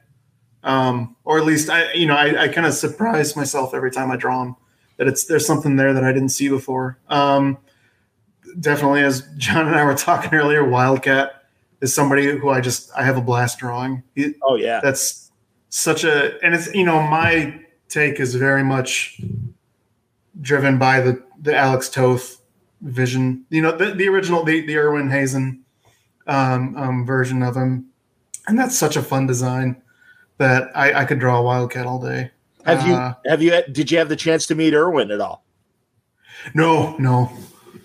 Um, or at least I, you know, I, I kind of surprise myself every time I draw him that it's there's something there that I didn't see before. Um, definitely, as John and I were talking earlier, Wildcat is somebody who I just I have a blast drawing. He- Oh yeah, that's such a and it's you know my take is very much driven by the the Alex Toth vision. You know the, the original the the Irwin Hasen um, um, version of him, and that's such a fun design that I, I could draw a Wildcat all day. Have you Uh, have you did you have the chance to meet Irwin at all? No, no,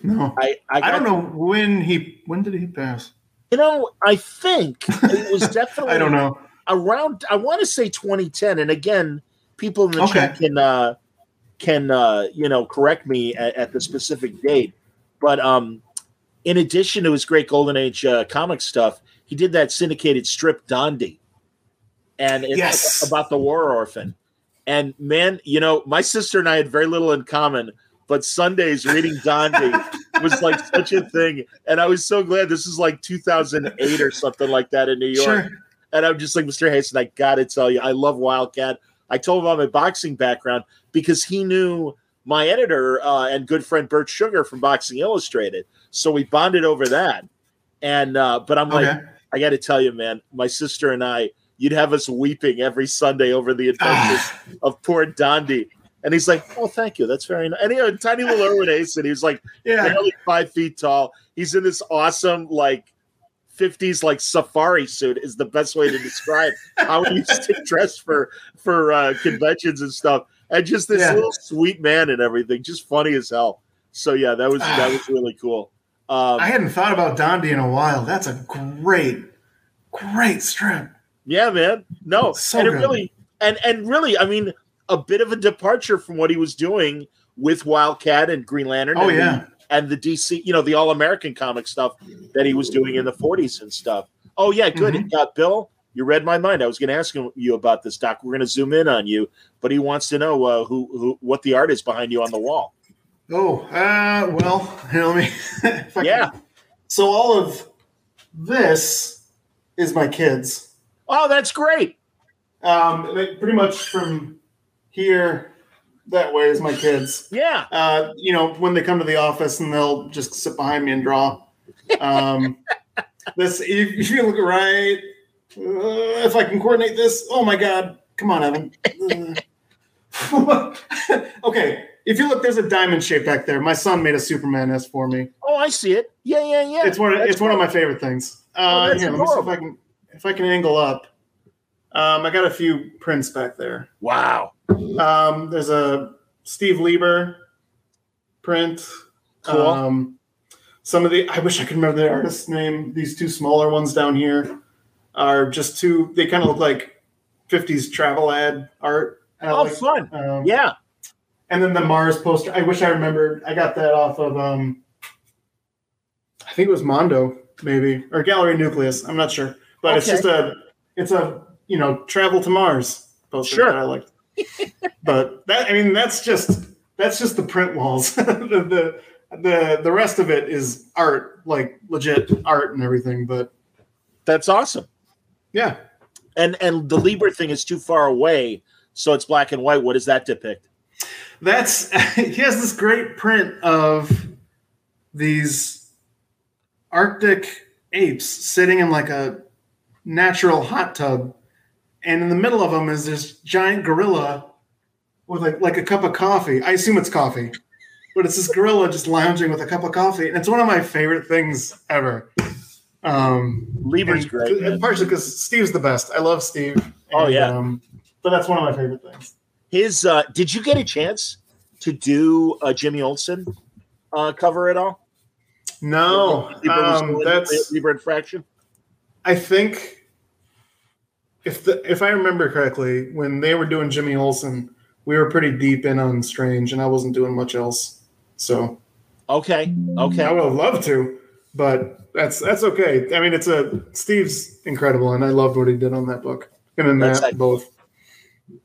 no. I I, I don't know when he when did he pass. You know, I think it was definitely. (laughs) I don't know. Around, I want to say 2010, and again, people in the Okay. chat can uh, can uh, you know correct me at, at the specific date. But um, in addition to his great Golden Age uh, comic stuff, he did that syndicated strip Dondi, and it's Yes. about the war orphan. And man, you know, my sister and I had very little in common, but Sundays reading (laughs) Dondi was like such a thing. And I was so glad this is like 2008 or something like that in New York. Sure. And I'm just like, Mr. Hasen, I gotta tell you, I love Wildcat. I told him about my boxing background because he knew my editor uh, and good friend Bert Sugar from Boxing Illustrated. So we bonded over that. And uh, but I'm like, I got to tell you, man, my sister and I, you'd have us weeping every Sunday over the adventures (sighs) of poor Dondi. And he's like, "Oh, thank you. That's very nice." And he had a tiny little Irwin Hasen, and he was like Yeah. barely five feet tall. He's in this awesome, like 50s like safari suit is the best way to describe how he used to dress for for uh, conventions and stuff. And just this Yeah. little sweet man and everything, just funny as hell. So yeah, that was that was really cool. Um, I hadn't thought about Dondi in a while. That's a great, great strip. Yeah, man. No, So and it good. really and and really, I mean, a bit of a departure from what he was doing with Wildcat and Green Lantern. Oh, and the- yeah. and the DC, you know, the All American comic stuff that he was doing in the '40s and stuff. Oh yeah, good. Mhm. Uh, Bill, you read my mind. I was going to ask you about this, Doc. We're going to zoom in on you, but he wants to know uh, who who what the art is behind you on the wall. Oh, uh, well, here, (laughs) let me. I can- Yeah. So all of this is my kids. Oh, that's great. Um, pretty much from here that way is my kids. Yeah. Uh, you know, when they come to the office and they'll just sit behind me and draw. Um, (laughs) this, if, if you look right, uh, if I can coordinate this, oh my God, come on, Evan. Uh, (laughs) okay, if you look, there's a diamond shape back there. My son made a Superman S for me. Oh, I see it. Yeah, yeah, yeah. It's one. Of, That's it's one of my favorite things. Oh, Uh, that's here, let me see if. I can if I can angle up. Um, I got a few prints back there. Wow. Um, there's a Steve Lieber print. Cool. Um, some of the I wish I could remember the artist's name. These two smaller ones down here are just two. They kind of look like 50s travel ad art. Oh, like- fun. um, Yeah. and then the Mars poster. I wish I remembered. I got that off of um I think it was Mondo, maybe, or Gallery Nucleus. I'm not sure. But it's just a it's a you know, travel to Mars poster Sure. that I liked. But that I mean that's just that's just the print walls. (laughs) the, the the the rest of it is art, like legit art and everything. But That's awesome. yeah. And and the Lieber thing is too far away, so it's black and white. What does that depict? That's (laughs) he has this great print of these Arctic apes sitting in like a natural hot tub, and in the middle of them is this giant gorilla with like like a cup of coffee. I assume it's coffee, but it's this gorilla just lounging with a cup of coffee, and it's one of my favorite things ever. Um, Lieber's great, man. partially because Steve's the best. I love Steve. Oh, and, yeah. um, but that's one of my favorite things. His uh did you get a chance to do a Jimmy Olsen uh cover at all? No, um, that's Rebirth Fraction. I think if the if I remember correctly, when they were doing Jimmy Olsen, we were pretty deep in on Strange, and I wasn't doing much else. So okay, okay, I would have loved to, but that's that's okay. I mean, it's a Steve's incredible, and I loved what he did on that book. Him and That's Matt like- both.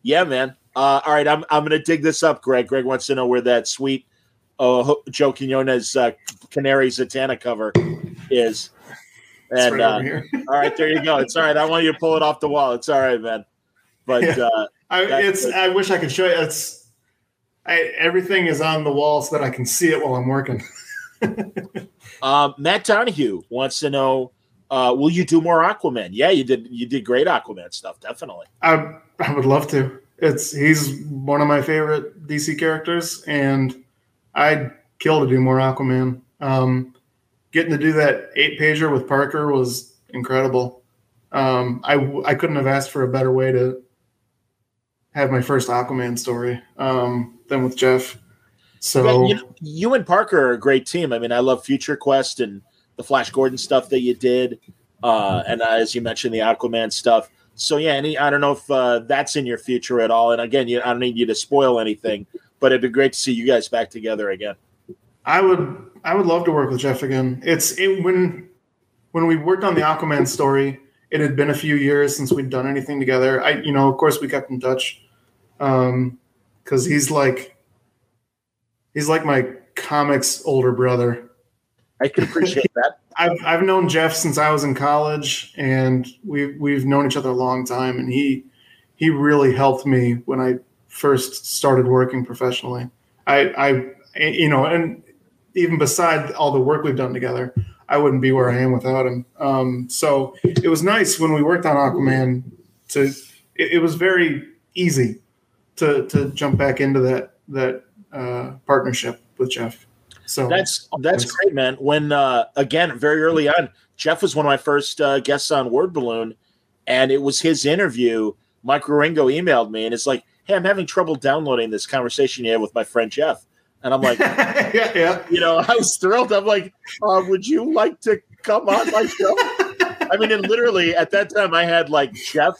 Yeah, man. Uh, all right, I'm I'm gonna dig this up, Greg. Greg wants to know where that sweet uh, Joe Quinones uh, Canary Zatanna cover is. And right uh, (laughs) all right, there you go. It's all right. I want you to pull it off the wall. It's all right, man. But Yeah. uh, I, it's. I wish I could show you. It's. I, everything is on the wall so that I can see it while I'm working. (laughs) Um, Matt Donahue wants to know: uh, Will you do more Aquaman? Yeah, you did. You did great Aquaman stuff, definitely. I I would love to. It's he's one of my favorite DC characters, and I'd kill to do more Aquaman. Um, getting to do that eight pager with Parker was incredible. Um, I I couldn't have asked for a better way to have my first Aquaman story um, than with Jeff. So you, you and Parker are a great team. I mean, I love Future Quest and the Flash Gordon stuff that you did, uh, and uh, as you mentioned, the Aquaman stuff. So yeah, any I don't know if uh, that's in your future at all. And again, you, I don't need you to spoil anything, but it'd be great to see you guys back together again. I would I would love to work with Jeff again. It's it, when when we worked on the Aquaman story, it had been a few years since we'd done anything together. I you know, of course we kept in touch. Um cuz he's like he's like my comics older brother. I can appreciate that. (laughs) I've I've known Jeff since I was in college and we we've known each other a long time and he he really helped me when I first started working professionally. I I you know, and even beside all the work we've done together, I wouldn't be where I am without him. Um, so it was nice when we worked on Aquaman to it, it was very easy to to jump back into that that uh, partnership with Jeff. So That's that's great, man. When uh, again, very early on, Jeff was one of my first uh, guests on Word Balloon, and it was his interview. Mike Wieringo emailed me, and it's like, "Hey, I'm having trouble downloading this conversation you had with my friend Jeff." And I'm like, (laughs) yeah, yeah. you know, I was thrilled. I'm like, uh, "Would you like to come on my show?" I mean, and literally at that time, I had like Jeff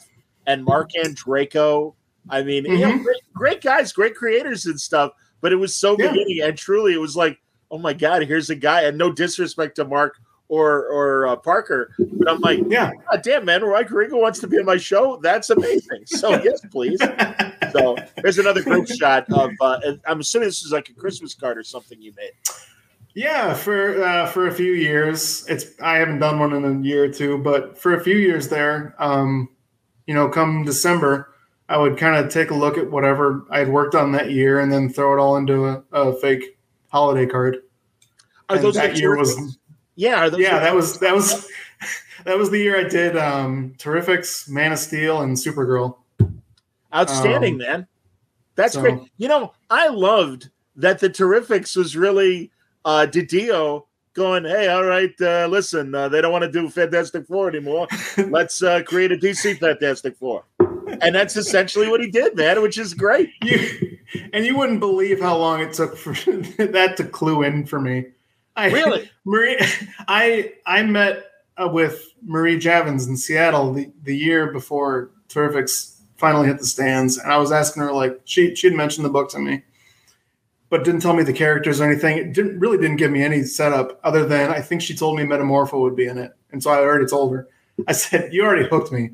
and Mark and Draco. I mean, you know, Mhm. great, great guys, great creators and stuff. But it was so Yeah. beginning, and truly, it was like, oh my god, here's a guy. And no disrespect to Mark or or uh, Parker, but I'm like, yeah, God damn man, Mike Wieringo wants to be on my show. That's amazing. So (laughs) yes, please. So (laughs) there's another group shot of. Uh, I'm assuming this is like a Christmas card or something you made. Yeah, for uh, for a few years, it's I haven't done one in a year or two, but for a few years there, um, you know, come December, I would kind of take a look at whatever I had worked on that year and then throw it all into a, a fake holiday card. Are And those that year terrifics? was Yeah, are those yeah that was that was (laughs) that was the year I did um, Terrifics, Man of Steel, and Supergirl. Outstanding, Um, man. That's so- great. You know, I loved that the Terrifics was really uh Didio going, hey, all right, uh, listen, uh, they don't want to do Fantastic Four anymore. (laughs) Let's uh, create a DC Fantastic Four. And that's essentially what he did, man, which is great. You, and you wouldn't believe how long it took for (laughs) that to clue in for me. I, Really? (laughs) Marie, I I met uh, with Marie Javins in Seattle the, the year before Terrifics finally hit the stands, and I was asking her like she she had mentioned the book to me, but didn't tell me the characters or anything. It didn't really didn't give me any setup other than I think she told me Metamorpho would be in it, and so I already told her. I said you already hooked me,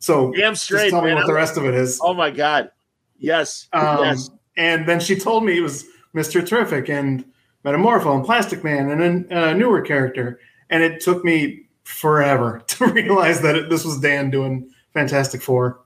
so Damn just straight, tell me man. what the rest of it is. Oh my God. Yes. Um, yes. And then she told me it was Mr. Terrific and Metamorpho and Plastic Man and a, a newer character. And it took me forever (laughs) to realize that it, this was Dan doing Fantastic Four.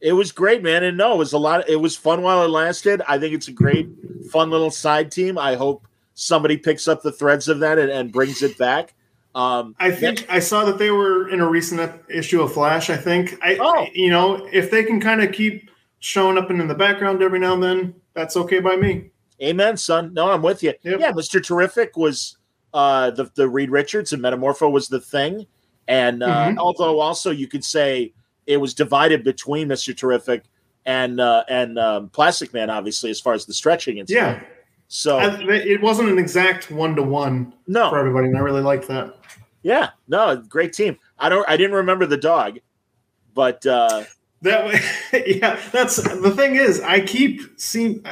It was great, man. And no, it was a lot. it was fun while it lasted. I think it's a great, fun little side team. I hope somebody picks up the threads of that and, and brings it back. Um, I think I saw that they were in a recent issue of Flash. I think I, I- you know, if they can kind of keep showing up and in the background every now and then, that's okay by me. Amen, son. No, I'm with you. Yeah, Mr. Terrific was uh, the the Reed Richards and Metamorpho was the thing, and uh, Mhm. although also you could say it was divided between Mr. Terrific and uh, and um, Plastic Man, obviously as far as the stretching and stuff. Yeah. So I, it wasn't an exact one to one no for everybody, and I really liked that. Yeah, no, great team. I don't. I didn't remember the dog, but uh, that way, (laughs) yeah. That's the thing is, I keep seeing,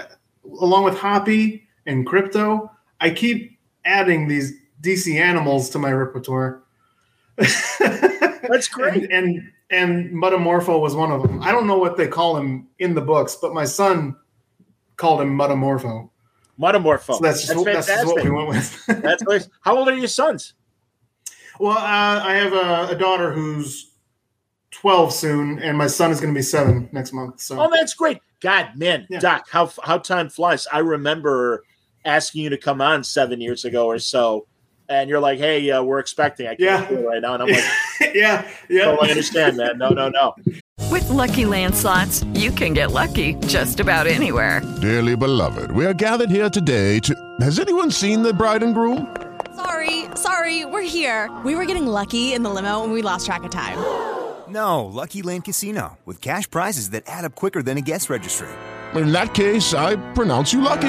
along with Hoppy and Krypto, I keep adding these DC animals to my repertoire. (laughs) That's great. and, and and Metamorpho was one of them. I don't know what they call him in the books, but my son called him Metamorpho. Metamorpho. So that's just, That's what, that's just what we went with. (laughs) That's nice. How old are your sons? Well, uh, I have a, a daughter who's 12 soon, and my son is going to be seven next month. So Oh, that's great. God, man, Yeah. Doc, how how time flies. I remember asking you to come on seven years ago or so, and you're like, "Hey, uh, we're expecting. I can't Yeah. do it right now." And I'm like, (laughs) yeah, yeah. "Totally understand, man. No, no, no." With Lucky Land slots, you can get lucky just about anywhere. Dearly beloved, we are gathered here today to. Has anyone seen the bride and groom? Sorry, sorry, we're here. We were getting lucky in the limo and we lost track of time. No, Lucky Land Casino, with cash prizes that add up quicker than a guest registry. In that case, I pronounce you lucky.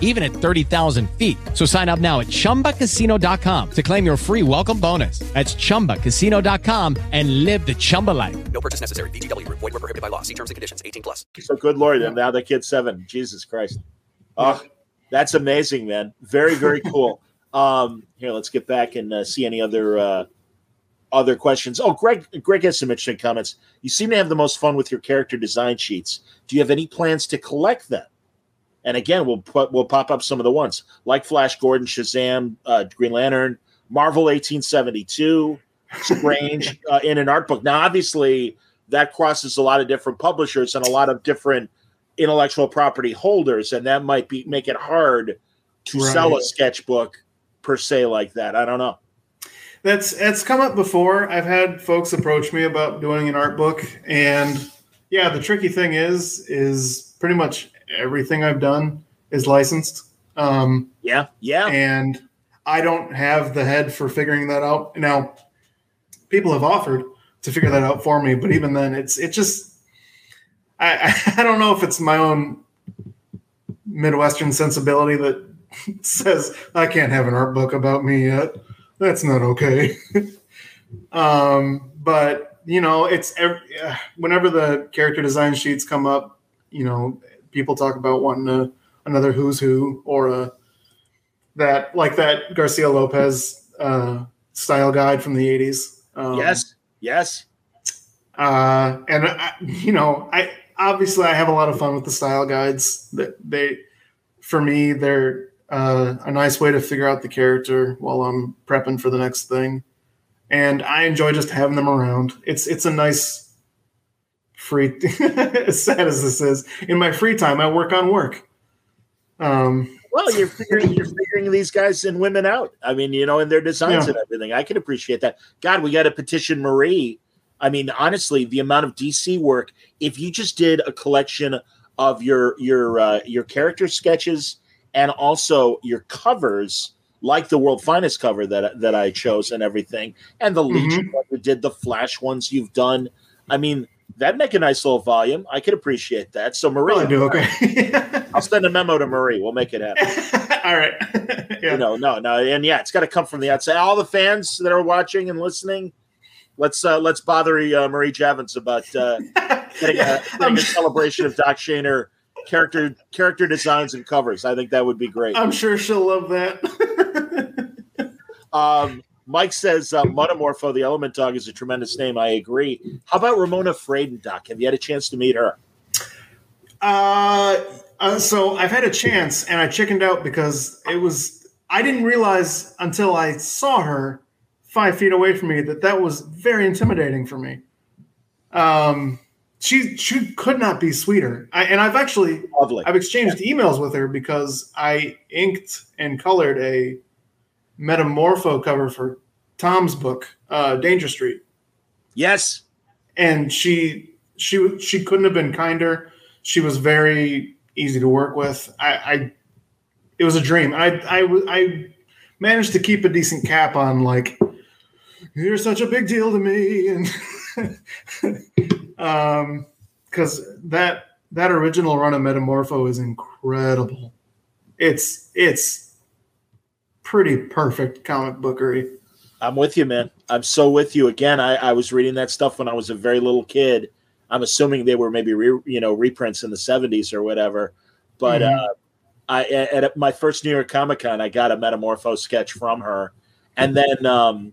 even at 30,000 feet. So sign up now at chumbacasino.com to claim your free welcome bonus. That's chumbacasino.com and live the Chumba life. No purchase necessary. VGW Group. Void were prohibited by law. See terms and conditions. 18 plus. So good lord, and now the kid's seven. Jesus Christ. Oh, that's amazing, man. Very, very cool. (laughs) um, here, let's get back and uh, see any other uh, other questions. Oh, Greg, Greg has some interesting comments. You seem to have the most fun with your character design sheets. Do you have any plans to collect them? And again, we'll put we'll pop up some of the ones like Flash Gordon, Shazam, uh, Green Lantern, Marvel 1872, Strange (laughs) uh, in an art book. Now, obviously, that crosses a lot of different publishers and a lot of different intellectual property holders, and that might be make it hard to Right. sell a sketchbook per se like that. I don't know. That's that's come up before. I've had folks approach me about doing an art book, and yeah, the tricky thing is is pretty much everything I've done is licensed. Um, Yeah, yeah. and I don't have the head for figuring that out. Now, people have offered to figure that out for me, but even then, it's it just I (laughs) I don't know if it's my own Midwestern sensibility that (laughs) says I can't have an art book about me yet. That's not okay. (laughs) um, but you know, it's ev- uh, whenever the character design sheets come up, you know, people talk about wanting a, another who's who or a that like that Garcia Lopez uh, style guide from the '80s. Um, yes, yes. uh, and I, you know, I obviously I have a lot of fun with the style guides. That they, for me, they're uh, a nice way to figure out the character while I'm prepping for the next thing, and I enjoy just having them around. It's it's a nice free. (laughs) as sad as this is, in my free time, I work on work. Um, Well, you're figuring you're figuring these guys and women out. I mean, you know, and their designs Yeah. and everything. I can appreciate that. God, we got to petition Marie. I mean, honestly, the amount of DC work. If you just did a collection of your your uh, your character sketches and also your covers, like the World Finest cover that that I chose and everything, and the Legion one you did, the Flash ones you've done. I mean, that'd make a nice little volume. I could appreciate that. So, Marie, I do okay. (laughs) I'll send a memo to Marie. We'll make it happen. (laughs) All right. (laughs) You know, no, no, and yeah, it's got to come from the outside. All the fans that are watching and listening, let's uh, let's bother uh, Marie Javins about uh, getting, a, getting a celebration of Doc Shaner character character designs and covers. I think that would be great. I'm sure she'll love that. Um, Mike says uh, Metamorpho, the Element Dog, is a tremendous name. I agree. How about Ramona Fradon, Doc? Have you had a chance to meet her? Uh, uh, so I've had a chance and I chickened out because it was I didn't realize until I saw her five feet away from me that that was very intimidating for me. Um, she she could not be sweeter. I, and I've actually Lovely. I've exchanged emails with her because I inked and colored a metamorpho cover for Tom's book, uh, Danger Street. Yes, and she she she couldn't have been kinder. She was very easy to work with. I, I it was a dream. I I I managed to keep a decent cap on like you're such a big deal to me and (laughs) um because that that original run of metamorpho is incredible it's it's pretty perfect comic bookery I'm with you, man. I'm so with you. Again, I, I was reading that stuff when I was a very little kid. I'm assuming they were maybe re, you know reprints in the 70s or whatever. But Mhm. uh, I at, my first New York Comic Con, I got a Metamorpho sketch from her, and then um,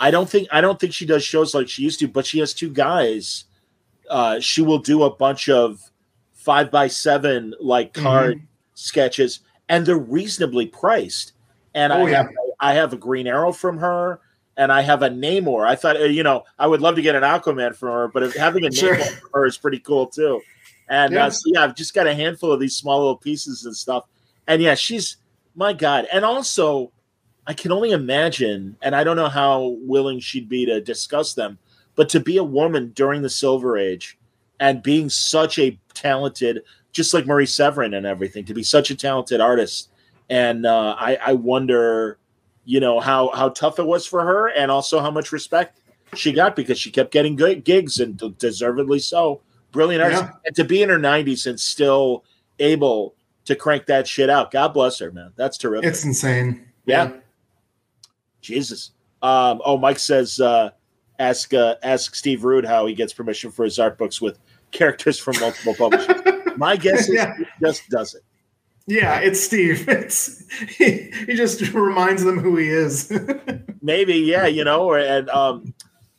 I don't think I don't think she does shows like she used to, but she has two guys. Uh, she will do a bunch of five by seven like card sketches, and they're reasonably priced. And Oh, I yeah. I have a Green Arrow from her, and I have a Namor. I thought uh, you know I would love to get an Aquaman from her, but having a (laughs) Sure. Namor from her is pretty cool too. And Yeah. uh, so yeah, I've just got a handful of these small little pieces and stuff. And yeah, she's my God. And also, I can only imagine, and I don't know how willing she'd be to discuss them, but to be a woman during the Silver Age and being such a talented, just like Marie Severin and everything, to be such a talented artist. And uh, I, I wonder, you know, how how tough it was for her, and also how much respect she got because she kept getting good gigs and d- deservedly so. Brilliant artist, Yeah. and to be in her nineties and still able to crank that shit out. God bless her, man. That's terrific. it's insane Yeah. Jesus. Um, oh, Mike says uh, ask uh, ask Steve Rude how he gets permission for his art books with characters from multiple publishers. (laughs) My guess is Yeah. he just does it. Yeah it's steve (laughs) it's he, he just reminds them who he is (laughs) Maybe, yeah, you know, or and um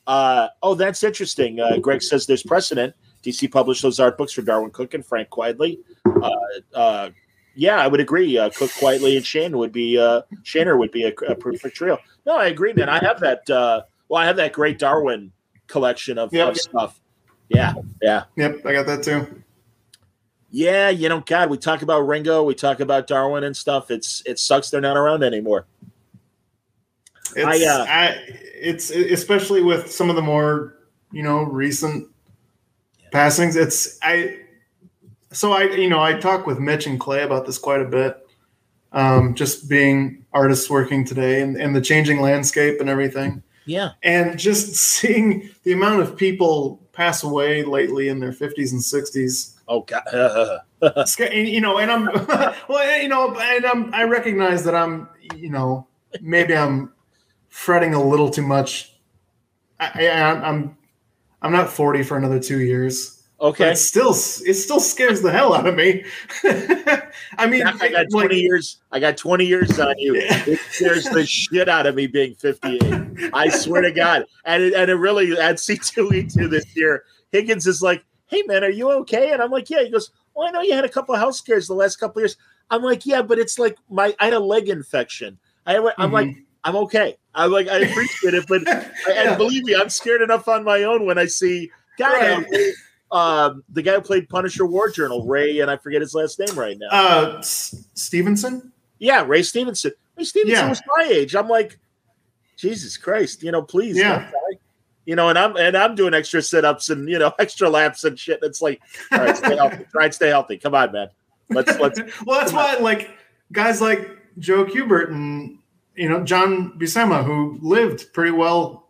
uh oh that's interesting. Uh Greg says there's precedent. DC published those art books for Darwyn Cooke and Frank Quitely. Uh uh yeah, I would agree. Uh, Cooke Quitely and Shane would be uh Shaner would be a, a perfect trio. No, I agree, man. I have that uh well, I have that great Darwyn collection of, Yep. of stuff. Yeah, yeah. yep i got that too Yeah, you know, God, we talk about Wieringo, we talk about Darwyn and stuff. It's it sucks they're not around anymore. It's, I, uh, I, it's especially with some of the more you know recent passings. It's I. So I, you know, I talk with Mitch and Clay about this quite a bit. Um, just being artists working today and, and the changing landscape and everything, Yeah. and just (laughs) seeing the amount of people pass away lately in their fifties and sixties. Oh God. (laughs) You know, and I'm (laughs) well, you know, and I'm I recognize that I'm, you know, maybe I'm fretting a little too much. I, I I'm I'm not 40 for another two years. Okay. It still it still scares the hell out of me. (laughs) I mean, I got 20 like- years. I got 20 years on you. It scares the shit out of me being 58. I swear to God. And it, and it really at C2E2 this year, Higgins is like, "Hey man, are you okay?" And I'm like, "Yeah." He goes, "Well, I know you had a couple of health scares the last couple of years." I'm like, "Yeah, but it's like my I had a leg infection." I I'm like, Mhm. "I'm okay." I'm like, "I appreciate it, but (laughs) Yeah. and believe me, I'm scared enough on my own when I see guy Right. um, the guy who played Punisher War Journal, Ray, and I forget his last name right now. uh S- Stevenson. Yeah, Ray Stevenson. Ray Stevenson Yeah. was my age. I'm like, Jesus Christ, you know, please, Yeah. You know, and I'm and I'm doing extra sit ups and you know (laughs) extra laps and shit. It's like, all right, stay healthy. (laughs) Try and stay healthy. Come on, man. Let's let's. (laughs) well, that's why like guys like Joe Kubert and you know John Buscema who lived pretty well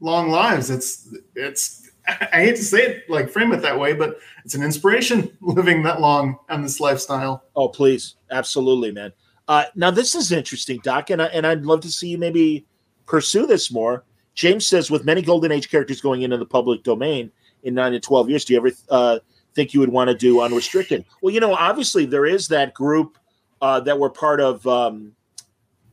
long lives. It's it's I hate to say it like frame it that way, but it's an inspiration living that long on this lifestyle. Oh, please, absolutely, man. Uh, now this is interesting, Doc, and I, and I'd love to see you maybe pursue this more. James says, with many Golden Age characters going into the public domain in nine to twelve years, do you ever uh, think you would want to do unrestricted? Well, you know, obviously there is that group uh, that were part of um,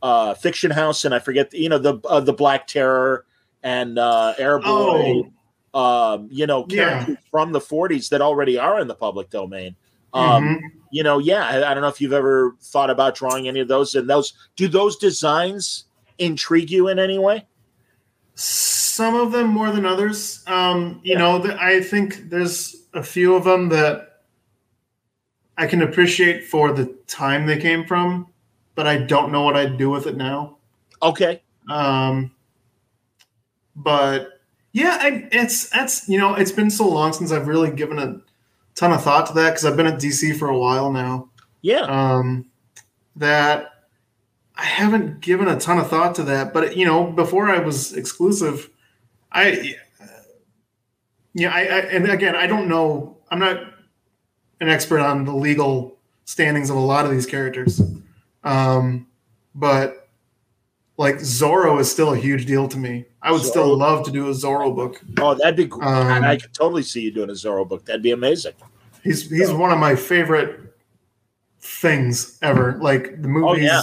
uh, Fiction House, and I forget, you know, the uh, the Black Terror and uh, Airboy. Um, you know, Yeah. characters from the '40s that already are in the public domain. Um, Mhm. you know, yeah, I, I don't know if you've ever thought about drawing any of those. And those, do those designs intrigue you in any way? Some of them more than others. Um, you know, th- I think there's a few of them that I can appreciate for the time they came from, but I don't know what I'd do with it now. Okay. Um, but yeah, I, it's that's you know it's been so long since I've really given a ton of thought to that because I've been at DC for a while now. Yeah. Um, that I haven't given a ton of thought to that, but you know, before I was exclusive, I yeah, I, I and again, I don't know. I'm not an expert on the legal standings of a lot of these characters, um, but like Zorro is still a huge deal to me. I would still love to do a Zorro book. Oh, that'd be cool. Um, and I could totally see you doing a Zorro book. That'd be amazing. He's he's one of my favorite things ever. Like the movies, yeah.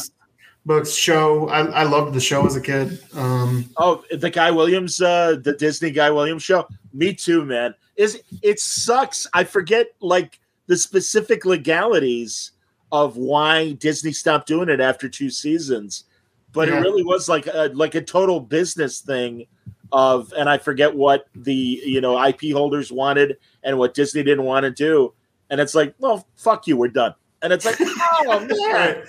Books, show. I, I loved the show as a kid. Um, Oh, the Guy Williams, uh, the Disney Guy Williams show. Me too, man. Is it sucks? I forget like the specific legalities of why Disney stopped doing it after two seasons, but it really was like a, like a total business thing. Of and I forget what the you know IP holders wanted and what Disney didn't want to do, and it's like, well, fuck you, we're done. And it's like, (laughs) oh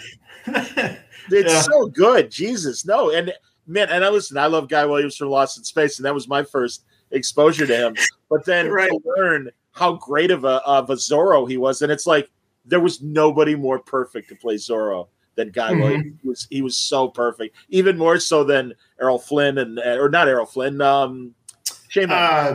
man, (laughs) it's Yeah. so good. Jesus, no. And man, and I listen, I love Guy Williams from Lost in Space, and that was my first exposure to him. But then Right. to learn how great of a of a Zorro he was, and it's like there was nobody more perfect to play Zorro than Guy Mhm. Williams. He was he was so perfect, even more so than Errol Flynn and or not Errol Flynn. Um, shame on uh,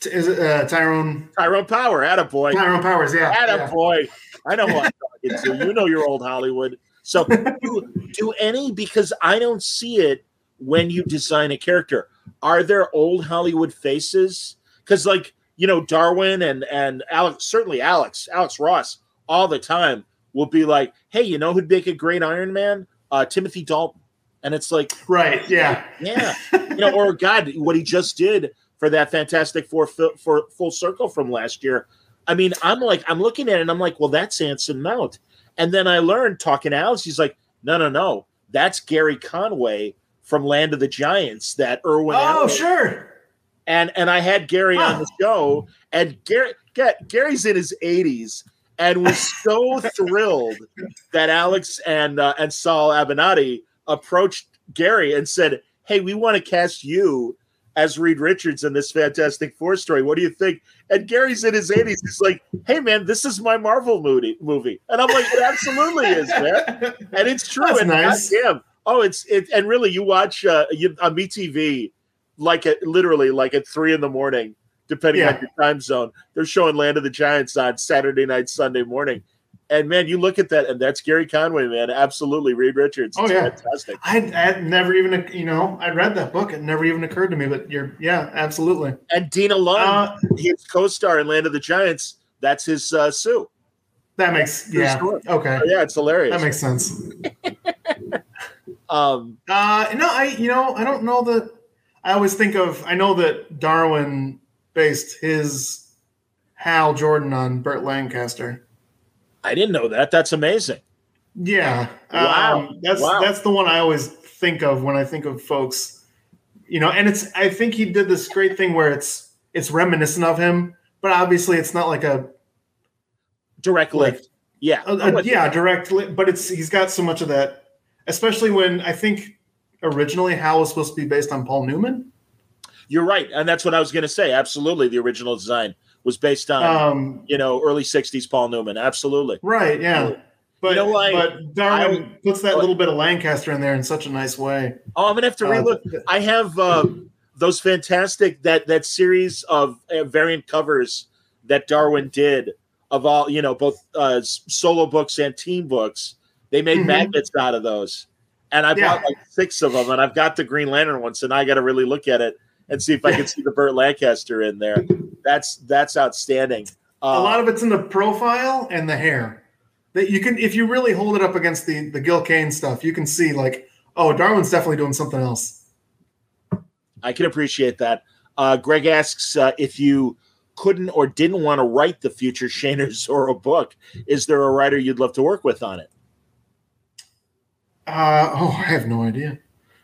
t- is it uh, Tyrone? Tyrone Power, attaboy. Tyrone Powers, yeah. yeah. Attaboy. I know what I'm talking to. You know your old Hollywood. So (laughs) do, do any because I don't see it when you design a character. Are there old Hollywood faces? Because like you know Darwyn and and Alex, certainly Alex, Alex Ross, all the time will be like, hey, you know who'd make a great Iron Man? Uh, Timothy Dalton. And it's like, Right, yeah. yeah, (laughs) you know, or God, what he just did for that Fantastic Four for full circle from last year. I mean, I'm like, I'm looking at it and I'm like, well, that's Anson Mount. And then I learned talking to Alex, he's like, no, no, no, that's Gary Conway from Land of the Giants. That Irwin. Oh, Allen. sure. And and I had Gary on the show, and Gary, get Gary's in his 80s and was so (laughs) thrilled that Alex and uh, and Sal Abbinanti approached Gary and said, "Hey, we want to cast you as Reed Richards in this Fantastic Four story. What do you think?" And Gary's in his 80s. He's like, "Hey, man, this is my Marvel movie." Movie, and I'm like, "It absolutely is, man." And it's true. That's and nice. goddamn, oh, it's it. And really, you watch uh, you, on MeTV like at literally like at three in the morning, depending Yeah. on your time zone. They're showing Land of the Giants on Saturday night, Sunday morning. And man, you look at that, and that's Gary Conway, man. Absolutely, Reed Richards. Oh yeah, fantastic. I had never even you know I read that book. It never even occurred to me, but you're yeah, absolutely. And Deanna Lund, Uh, his co-star in Land of the Giants, that's his uh, Sue. That makes yeah story. okay. Oh, yeah, it's hilarious. That makes sense. um, Uh, no, I you know I don't know that. I always think of I know that Darwyn based his Hal Jordan on Burt Lancaster. I didn't know that. That's amazing. Yeah, Wow. um, that's Wow. that's the one I always think of when I think of folks. You know, and it's I think he did this great thing where it's it's reminiscent of him, but obviously it's not like a Direct Like- lift. Yeah. a, a- yeah, direct, li- but it's he's got so much of that, especially when I think originally Hal was supposed to be based on Paul Newman. You're right, and that's what I was going to say. Absolutely, the original design was based on Um, you know early '60s Paul Newman. Absolutely. right, yeah. But You know why- but Darwyn I- puts that little bit of Lancaster in there in such a nice way. Oh, I'm gonna have to Uh, relook. I have uh, those fantastic that that series of uh, variant covers that Darwyn did of all you know both uh, solo books and team books. They made Mhm. magnets out of those, and I Yeah. bought like six of them, and I've got the Green Lantern one, so now I got to really look at it and see if I can see the Burt Lancaster in there. That's that's outstanding. Uh, a lot of it's in the profile and the hair. That you can, if you really hold it up against the the Gil Kane stuff, you can see like, oh, Darwyn's definitely doing something else. I can appreciate that. Uh, Greg asks uh, if you couldn't or didn't want to write the future (laughs) Shaner Zorro book, is there a writer you'd love to work with on it? Uh, oh, I have no idea.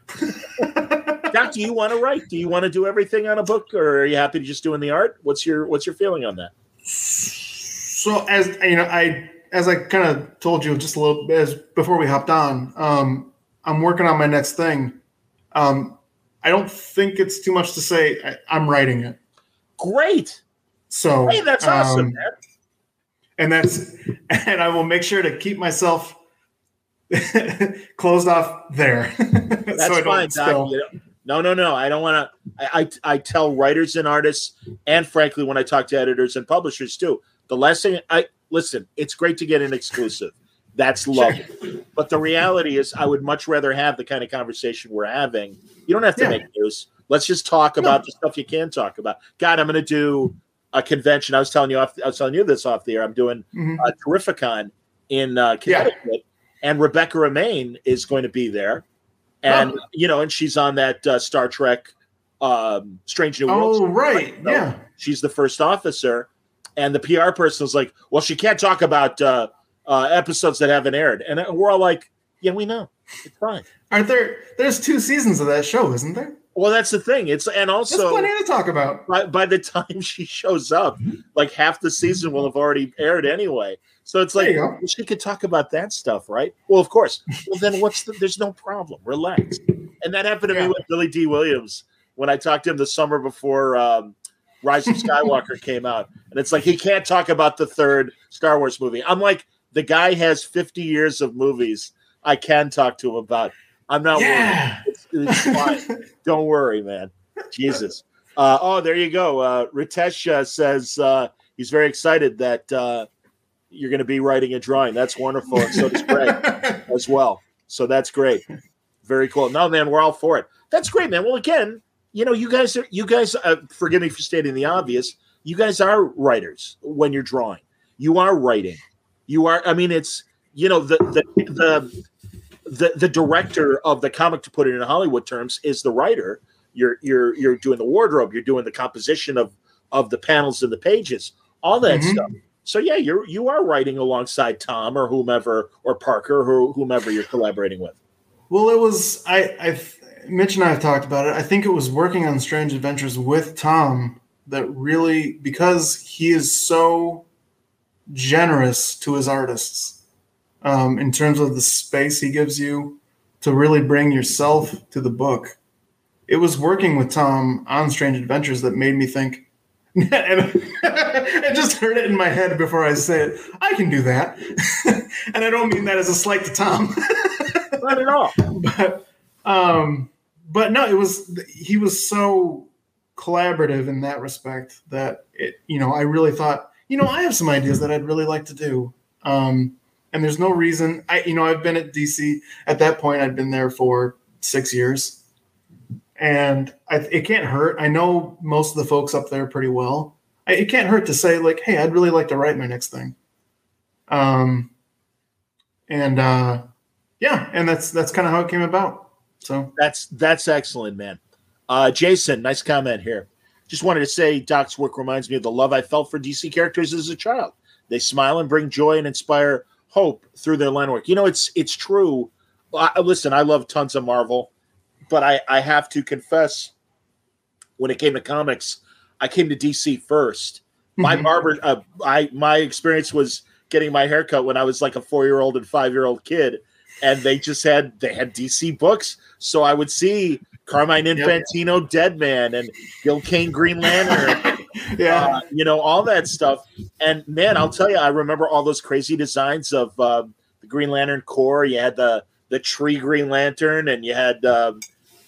(laughs) Doc, do you want to write? Do you want to do everything on a book, or are you happy to just doing the art? What's your What's your feeling on that? So as you know, I as I kind of told you just a little bit as before we hopped on, um, I'm working on my next thing. Um, I don't think it's too much to say. I, I'm writing it. Great. So Hey, that's awesome, um, man. and that's (laughs) and I will make sure to keep myself (laughs) closed off there. (laughs) That's so fine, Doc. You know- no, no, no. I don't want to. I, I I tell writers and artists, and frankly, when I talk to editors and publishers too, the last thing I listen. It's great to get an exclusive. That's lovely. But the reality is, I would much rather have the kind of conversation we're having. You don't have to Yeah. make news. Let's just talk about the stuff you can talk about. God, I'm going to do a convention. I was telling you off. I was telling you this off the air. I'm doing Mhm. a Terrificon in uh, Connecticut, and Rebecca Romijn is going to be there, and Oh. you know, and she's on that uh, Star Trek um, Strange New Worlds. Oh, right. So Yeah. she's the first officer, and the PR person was like, "Well, she can't talk about uh, uh, episodes that haven't aired," and uh, we're all like, "Yeah, we know, it's fine." Aren't there? There's two seasons of that show, isn't there? Well, that's the thing. It's and There's also plenty to talk about. by, by the (laughs) time she shows up, like half the season will have already aired anyway. So it's like There you go. well, she could talk about that stuff, right? Well, of course. Well, then what's the? There's no problem. Relax. And that happened to me with Billy Dee Williams when I talked to him the summer before um, Rise of Skywalker came out, and it's like he can't talk about the third Star Wars movie. I'm like, the guy has 50 years of movies I can talk to him about. I'm not Yeah. worried. It's, it's fine. (laughs) Don't worry, man. Jesus. Uh, oh, there you go. Uh, Ritesh uh, says uh, he's very excited that uh, you're going to be writing a drawing. That's wonderful, and so does Greg (laughs) as well. So that's great. Very cool. No, man, we're all for it. That's great, man. Well, again, you know, you guys are you guys. Uh, forgive me for stating the obvious. You guys are writers when you're drawing. You are writing. You are. I mean, it's you know the the the the, the director of the comic, to put it in Hollywood terms, is the writer. You're you're you're doing the wardrobe. You're doing the composition of of the panels and the pages, all that Mhm. stuff. So yeah, you're you are writing alongside Tom or whomever or Parker or whomever you're collaborating with. Well, it was I. I've Mitch and I have talked about it. I think it was working on Strange Adventures with Tom that really because he is so generous to his artists um, in terms of the space he gives you to really bring yourself to the book. It was working with Tom on Strange Adventures that made me think. (laughs) and (laughs) I just heard it in my head before I say it. I can do that, (laughs) and I don't mean that as a slight to Tom. Not at all. but um but no it was he was so collaborative in that respect that it you know i really thought you know i have some ideas that i'd really like to do um and there's no reason i you know i've been at dc at that point i'd been there for six years and I, it can't hurt i know most of the folks up there pretty well I, it can't hurt to say like hey i'd really like to write my next thing um and uh yeah and that's that's kind of how it came about so That's that's excellent, man. Uh, Jason, nice comment here. Just wanted to say, Doc's work reminds me of the love I felt for DC characters as a child. They smile and bring joy and inspire hope through their line work. You know, it's it's true. I, listen, I love tons of Marvel, but I I have to confess, when it came to comics, I came to DC first. My Mhm. barber, uh, I my experience was getting my haircut when I was like a four year old and five year old kid, and they just had they had DC books, so I would see Carmine Infantino, Deadman, and Gil Kane, Green Lantern, (laughs) yeah uh, you know all that stuff. And man, I'll tell you, I remember all those crazy designs of um, the Green Lantern Corps. You had the the tree Green Lantern, and you had um,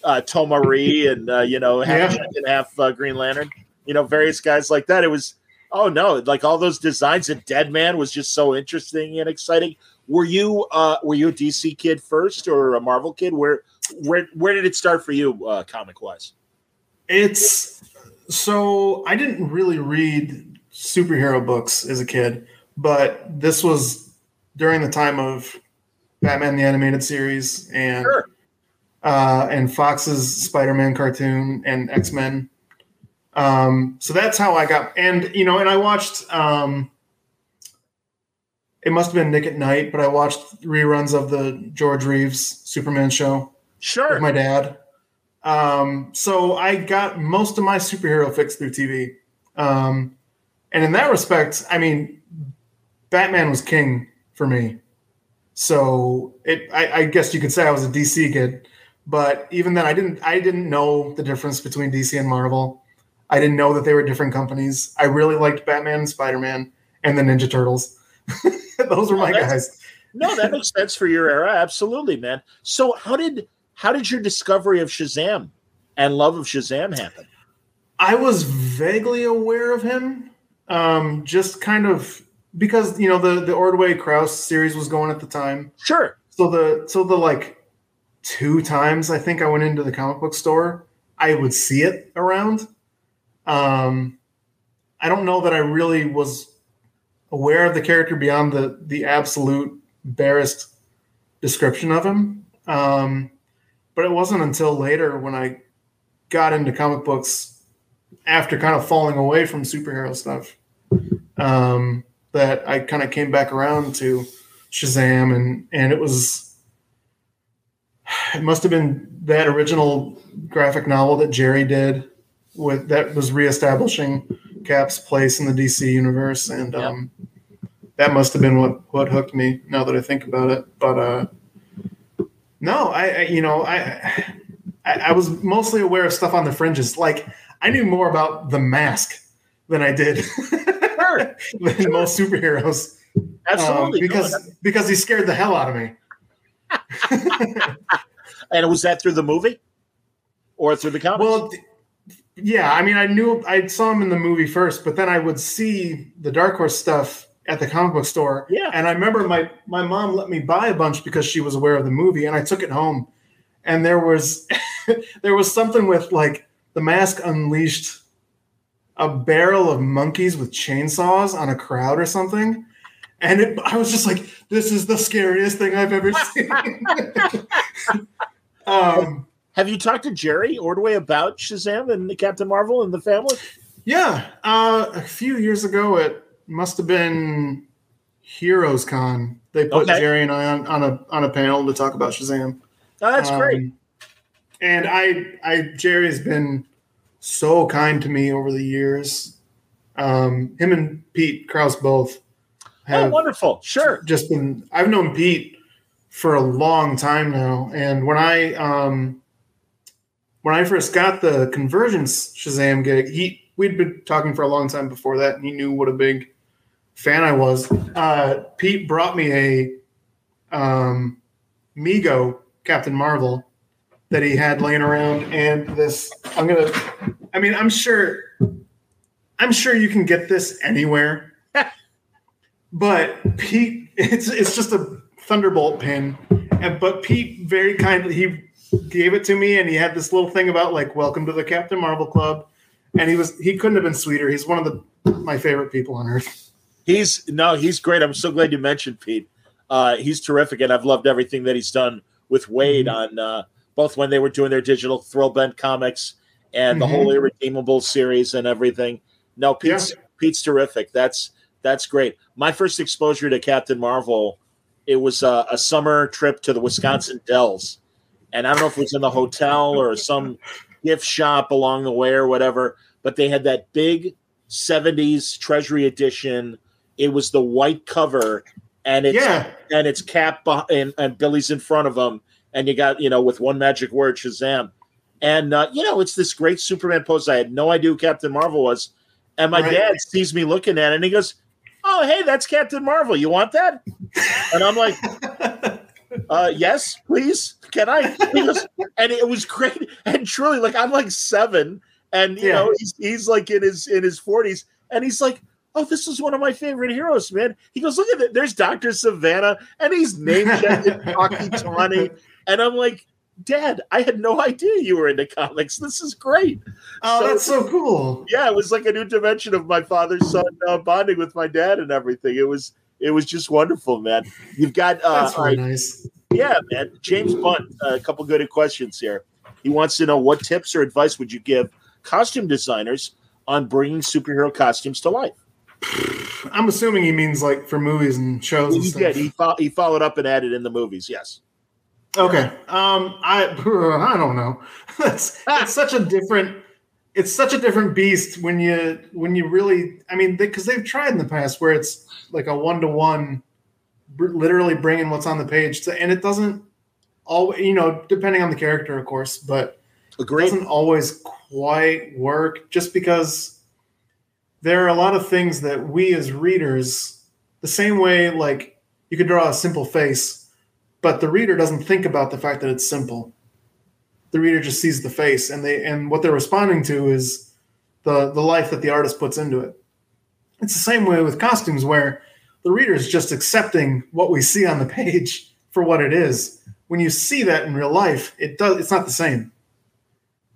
uh, Tomar-Re, and uh, you know half Yeah. And half uh, Green Lantern. You know, various guys like that. It was oh no, like all those designs. And Deadman was just so interesting and exciting. Were you uh, were you a DC kid first or a Marvel kid? Where where where did it start for you, uh, comic wise? it's so i didn't really read superhero books as a kid but this was during the time of batman the animated series and Sure. Uh, and fox's spider-man cartoon and x-men um, so that's how i got and you know and i watched um, it must have been nick at night but i watched reruns of the george reeves superman show Sure. with my dad Um, so I got most of my superhero fix through TV. Um, and in that respect, I mean, Batman was king for me. So it, I, I guess you could say I was a DC kid, but even then, I didn't, I didn't know the difference between DC and Marvel. I didn't know that they were different companies. I really liked Batman and Spider Man and the Ninja Turtles. (laughs) Those were my guys. No, that makes sense for your era. Absolutely, man. So how did how did your discovery of Shazam and love of Shazam happen? I was vaguely aware of him, um, just kind of because you know the the Ordway Krause series was going at the time. Sure. So the so the like two times I think I went into the comic book store, I would see it around. Um, I don't know that I really was aware of the character beyond the the absolute barest description of him. Um, but it wasn't until later when I got into comic books after kind of falling away from superhero stuff um, that I kind of came back around to Shazam and and it was it must have been that original graphic novel that Jerry did with that was reestablishing Cap's place in the DC universe and um, that must have been what what hooked me now that I think about it. But uh no I, I you know I, I I was mostly aware of stuff on the fringes. Like I knew more about the mask than I did (laughs) than most superheroes. Absolutely. Um, because because he scared the hell out of me (laughs) And was that through the movie or through the comics? Well, th- yeah, I mean, I knew I saw him in the movie first, but then I would see the Dark Horse stuff at the comic book store. Yeah, and I remember my my mom let me buy a bunch because she was aware of the movie, and I took it home, and there was (laughs) there was something with like the mask unleashed a barrel of monkeys with chainsaws on a crowd or something. And it, I was just like, this is the scariest thing I've ever (laughs) seen. um, Have you talked to Jerry Ordway about Shazam and Captain Marvel and the family? Yeah, uh, a few years ago, it must have been Heroes Con. They put Okay. Jerry and I on, on a on a panel to talk about Shazam. Oh, that's Um, great. And I, I Jerry's been so kind to me over the years. Um, him and Pete Krause both Oh, wonderful. Sure. just been. I've known Pete for a long time now, and when I um, when I first got the convergence Shazam gig, he we'd been talking for a long time before that, and he knew what a big fan I was. Uh, Pete brought me a um, Mego Captain Marvel that he had laying around, and this I'm gonna. I mean, I'm sure. I'm sure you can get this anywhere, but Pete, it's it's just a Thunderbolt pin, and but Pete very kindly he gave it to me, and he had this little thing about like "Welcome to the Captain Marvel Club," and he was he couldn't have been sweeter. He's one of the my favorite people on earth. He's no, he's great. I'm so glad you mentioned Pete. Uh, he's terrific, and I've loved everything that he's done with Waid on uh, both when they were doing their digital Thrillbent comics and the Mhm. whole Irredeemable series and everything. No, Pete's Pete's terrific. That's that's great. My first exposure to Captain Marvel, it was uh, a summer trip to the Wisconsin Dells, and I don't know if it was in the hotel or some gift shop along the way or whatever, but they had that big 70s Treasury edition. It was the white cover, and it's Yeah. and it's Cap and, and Billy's in front of him, and you got you know with one magic word Shazam, and uh, you know it's this great Superman pose. I had no idea who Captain Marvel was, and my Right. dad sees me looking at it, and he goes, "Oh, hey, that's Captain Marvel. You want that?" And I'm like, (laughs) uh, "Yes, please. Can I?" Goes, and it was great. And truly, like I'm like seven, and you Yeah. know he's he's like in his in his forties, and he's like. Oh, this is one of my favorite heroes, man. He goes, look at it. There's Dr. Sivana, and he's name checked (laughs) Tawky Tawny. And I'm like, Dad, I had no idea you were into comics. This is great. Oh, that's so cool. Yeah, it was like a new dimension of my father's son uh, bonding with my dad and everything. It was it was just wonderful, man. You've got uh, That's very nice. yeah, man. James Bunt, uh, a couple good questions here. He wants to know what tips or advice would you give costume designers on bringing superhero costumes to life? I'm assuming he means like for movies and shows and He stuff. did. He, fo- he followed up and added in the movies. Yes. Okay. Um, I (laughs) I don't know. (laughs) it's, it's such a different it's such a different beast when you when you really I mean because they, have tried in the past where it's like a one to one, literally bringing what's on the page to, and it doesn't all you know depending on the character of course, but Agreed. it doesn't always quite work just because there are a lot of things that we as readers the same way like you could draw a simple face but the reader doesn't think about the fact that it's simple. The reader just sees the face, and they and what they're responding to is the the life that the artist puts into it. It's the same way with costumes, where the reader is just accepting what we see on the page for what it is. When you see that in real life, it does. It's not the same.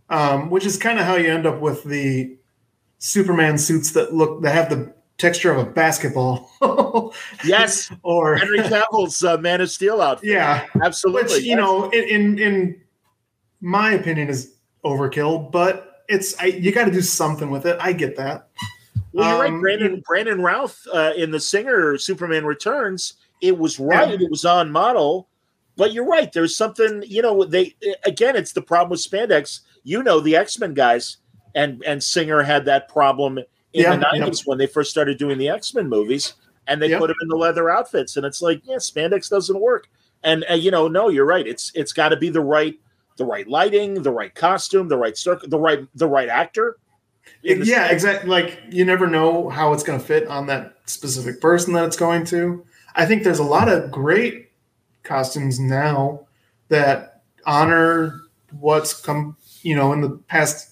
Um, which is kind of how you end up with the Superman suits that look that have the texture of a basketball. (laughs) yes, or Henry Cavill's uh, Man of Steel outfit. Yeah, absolutely. Which you know, in, in in my opinion, is overkill. But it's I, you got to do something with it. I get that. Well, you're Um, right, Brandon. Brandon Routh uh, in the Singer Superman Returns. It was right. Yeah. It was on model. But you're right. There's something. You know, they again. It's the problem with spandex. You know, the X Men guys and and Singer had that problem in Yeah, the yeah. '90s when they first started doing the X Men movies, and they Yep. put them in the leather outfits, and it's like, yeah, spandex doesn't work. And uh, you know, no, you're right. It's it's got to be the right the right lighting, the right costume, the right circle, the right the right actor. yeah, exactly. Like you never know how it's going to fit on that specific person that it's going to. I think there's a lot of great costumes now that honor what's come. You know, in the past,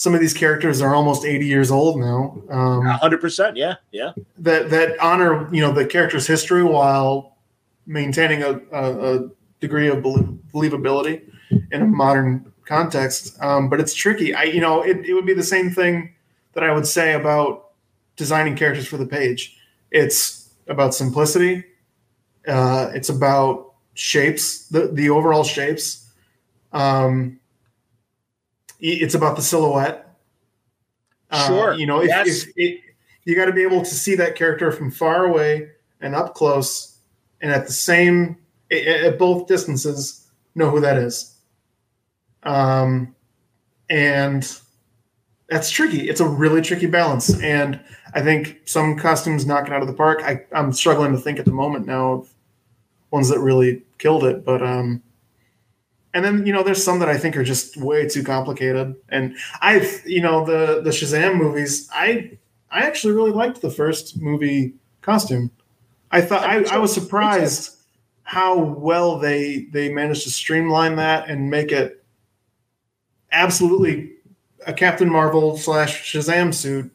some of these characters are almost 80 years old now. Um, hundred percent. Yeah, yeah. that that honor you know the character's history while maintaining a, a, a degree of believability in a modern context. Um, but it's tricky. I you know it, it would be the same thing that I would say about designing characters for the page. It's about simplicity. Uh, it's about shapes, the the overall shapes. Um, it's about the silhouette. Uh, Sure. you know, if, Yes. if it, you got to be able to see that character from far away and up close, and at the same at both distances, know who that is. Um, and that's tricky. It's a really tricky balance, and I think some costumes knock it out of the park. I, I'm struggling to think at the moment now of ones that really killed it, but um, and then you know there's some that I think are just way too complicated. And I've you know the the Shazam movies. I I actually really liked the first movie costume. I thought I, I was surprised how well they they managed to streamline that and make it absolutely a Captain Marvel slash Shazam suit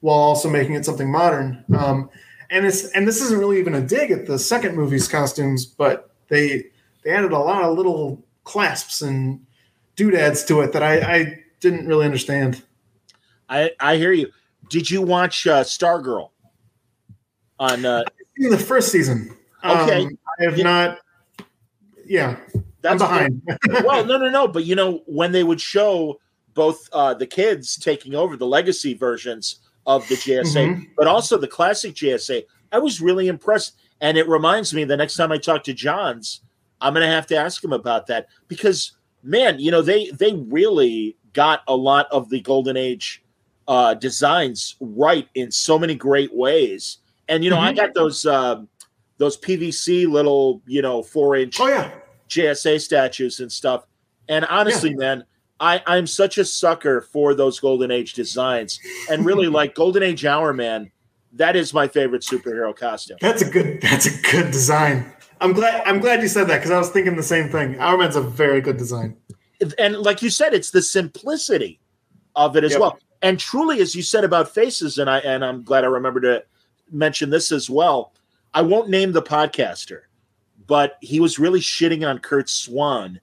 while also making it something modern. Um, and it's and this isn't really even a dig at the second movie's costumes, but they they added a lot of little clasps and doodads to it that I, I didn't really understand. I I hear you. Did you watch uh, Stargirl on? Uh, the first season, Okay. um, I have not. Yeah, I'm behind. well, no, no, no. But you know, when they would show both uh, the kids taking over the legacy versions of the JSA, Mhm. but also the classic JSA, I was really impressed. And it reminds me the next time I talk to Johns, I'm going to have to ask him about that because, man, you know, they they really got a lot of the golden age uh, designs right in so many great ways. And you know, I Mhm. got those um, those PVC little, you know, four inch oh yeah, JSA statues and stuff. And honestly, man, I, I'm such a sucker for those Golden Age designs. And really, (laughs) like Golden Age Hourman, that is my favorite superhero costume. that's a good that's a good design. I'm glad I'm glad you said that because I was thinking the same thing. Hourman's a very good design. And like you said, it's the simplicity of it as Yep. well. And truly, as you said about faces, and I and I'm glad I remember to mention this as well. I won't name the podcaster, but he was really shitting on Curt Swan.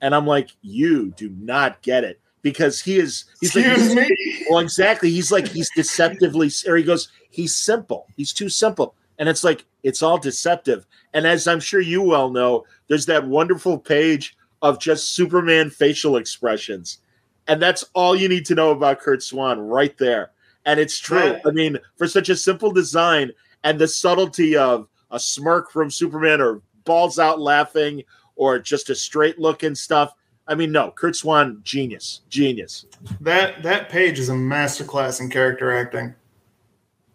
And I'm like, you do not get it because he is. He's like, Excuse me. Well, exactly. He's like he's deceptively, or he goes, he's simple. He's too simple, and it's like it's all deceptive. And as I'm sure you well know, there's that wonderful page of just Superman facial expressions, and that's all you need to know about Curt Swan right there. And it's true. I mean, for such a simple design and the subtlety of a smirk from Superman or balls out laughing or just a straight look and stuff. I mean, no, Curt Swan, genius, genius. That that page is a masterclass in character acting.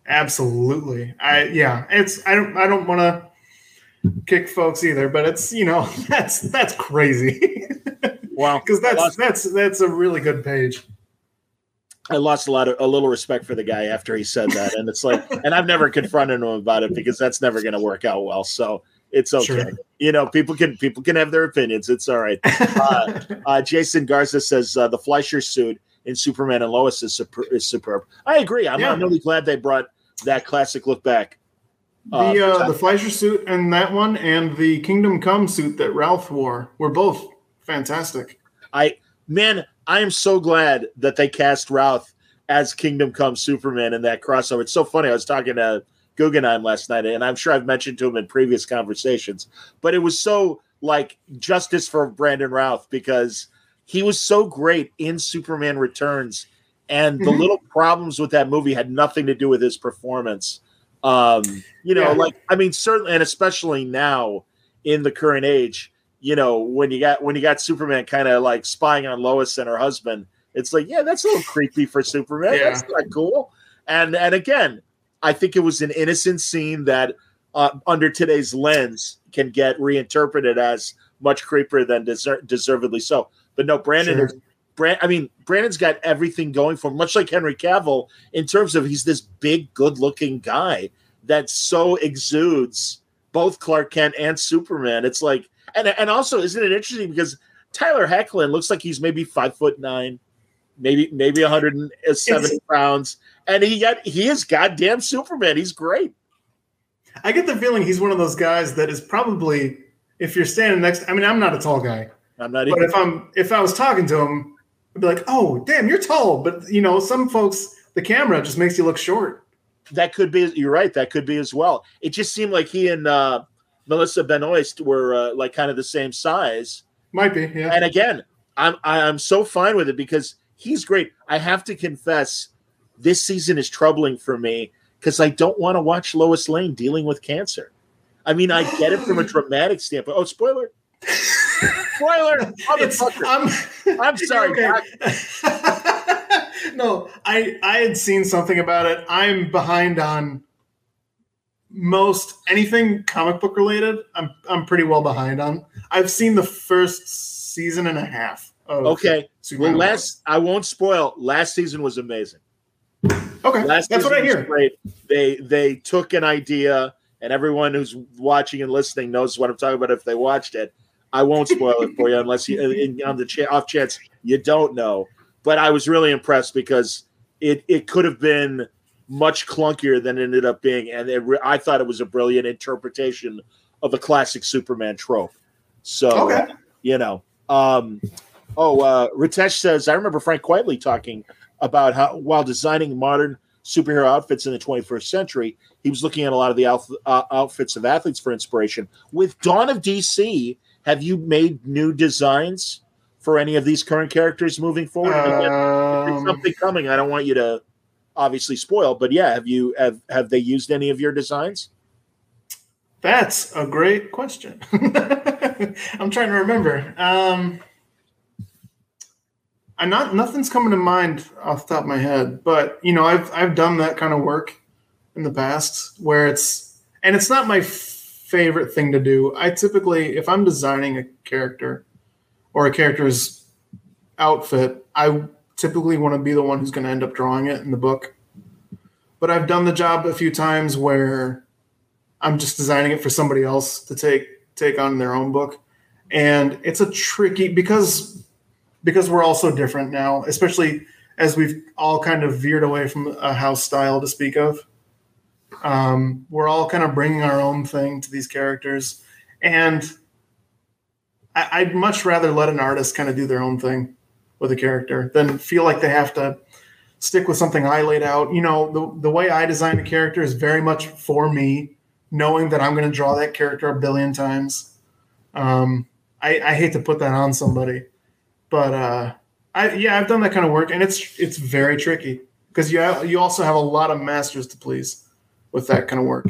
Absolutely. I yeah, it's I don't I don't want to (laughs) kick folks either, but it's you know (laughs) that's that's crazy. (laughs) Wow, because that's that's that's a really good page. I lost a lot of a little respect for the guy after he said that, and it's like, and I've never confronted him about it because that's never going to work out well. So it's okay. Sure. You know, people can people can have their opinions. It's all right. Uh, uh, Jason Garza says uh, the Fleischer suit in Superman and Lois is, super, is superb. I agree. I'm, Yeah. I'm really glad they brought that classic look back. Uh, the uh, the Fleischer suit and that one and the Kingdom Come suit that Routh wore were both fantastic. I man, I am so glad that they cast Routh as Kingdom Come Superman in that crossover. It's so funny. I was talking to Guggenheim last night, and I'm sure I've mentioned to him in previous conversations, but it was so like justice for Brandon Routh because he was so great in Superman Returns, and the Mhm. little problems with that movie had nothing to do with his performance. Um, you know, Yeah. like I mean, certainly, and especially now in the current age, you know, when you got when you got Superman kind of like spying on Lois and her husband, it's like, yeah, that's a little creepy for Superman. Yeah. That's not cool. And and again, I think it was an innocent scene that, uh, under today's lens, can get reinterpreted as much creepier than deser- deservedly so. But no, Brandon Sure. is. Brand, I mean, Brandon's got everything going for him, much like Henry Cavill, in terms of he's this big, good-looking guy that so exudes both Clark Kent and Superman. It's like, and and also, isn't it interesting because Tyler Hoechlin looks like he's maybe five foot nine, maybe maybe 170 pounds, and he got he is goddamn Superman. He's great. I get the feeling he's one of those guys that is probably if you're standing next. I mean, I'm not a tall guy, I'm not but even. if I'm if I was talking to him, I'd be like, "Oh, damn, you're tall." But you know, some folks, the camera just makes you look short. that could be. You're right. That could be as well. It just seemed like he and uh, Melissa Benoist were uh, like kind of the same size. Might be, yeah. And again, I'm I'm so fine with it because he's great. I have to confess, this season is troubling for me because I don't want to watch Lois Lane dealing with cancer. I mean, I get it from a (laughs) dramatic standpoint. Oh, spoiler! (laughs) spoiler! I'm, I'm sorry. (laughs) No, I I had seen something about it. I'm behind on most anything comic book related. I'm I'm pretty well behind on. I've seen the first season and a half. Of Okay. Superman Well, last I won't spoil. Last season was amazing. Okay, Last that's what I hear. Great. They they took an idea, and everyone who's watching and listening knows what I'm talking about if they watched it. I won't spoil it for you unless you in, on the ch- off chance you don't know. But I was really impressed because it it could have been much clunkier than it ended up being, and it re- I thought it was a brilliant interpretation of a classic Superman trope. So Okay. you know, um, oh, uh, Ritesh says I remember Frank Quitely talking about how while designing modern superhero outfits in the 21st century, he was looking at a lot of the outf- uh, outfits of athletes for inspiration. With Dawn of DC, have you made new designs for any of these current characters moving forward? And again, if there's Um, something coming. I don't want you to obviously spoil, but yeah, have you have have they used any of your designs? That's a great question. (laughs) I'm trying to remember. Um, I'm not. Nothing's coming to mind off the top of my head, but you know, I've I've done that kind of work in the past where it's and it's not my f- favorite thing to do. I typically, if I'm designing a character or a character's outfit, I typically want to be the one who's going to end up drawing it in the book. But I've done the job a few times where I'm just designing it for somebody else to take take on their own book, and it's a tricky because because we're all so different now, especially as we've all kind of veered away from a house style to speak of. Um, we're all kind of bringing our own thing to these characters, and I, I'd much rather let an artist kind of do their own thing with a character than feel like they have to stick with something I laid out. You know, the the way I design a character is very much for me, knowing that I'm going to draw that character a billion times. Um, I, I hate to put that on somebody, but uh, I yeah, I've done that kind of work, and it's it's very tricky because you you also have a lot of masters to please with that kind of work.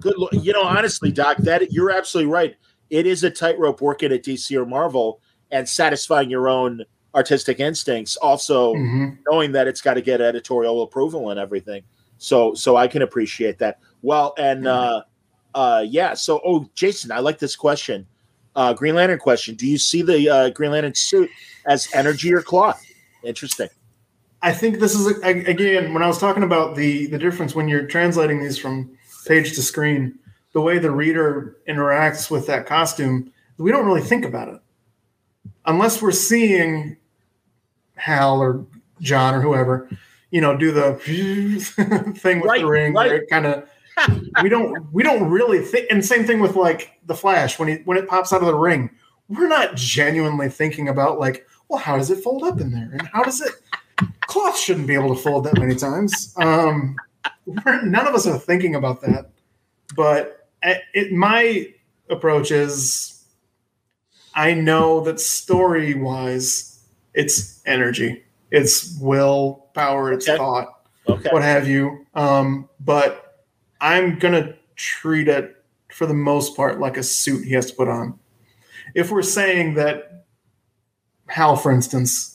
Good, you know, honestly, Doc, that you're absolutely right. it is a tightrope working at DC or Marvel and satisfying your own artistic instincts, also Mhm. knowing that it's got to get editorial approval and everything. So so I can appreciate that. Well, and uh uh yeah, so oh Jason, I like this question. Uh Green Lantern question. Do you see the uh Green Lantern suit as energy or cloth? Interesting. I think this is again when I was talking about the the difference when you're translating these from page to screen, the way the reader interacts with that costume, we don't really think about it unless we're seeing Hal or John or whoever, you know, do the (laughs) thing with the ring. where it kind of (laughs) we don't we don't really think. And same thing with like the Flash when he when it pops out of the ring, we're not genuinely thinking about like, well, how does it fold up in there, and how does it cloth shouldn't be able to fold that many times. Um, none of us are thinking about that. But it, my approach is I know that story wise, it's energy, it's will, power, it's thought, Okay. what have you. Um, but I'm going to treat it for the most part like a suit he has to put on. If we're saying that Hal, for instance,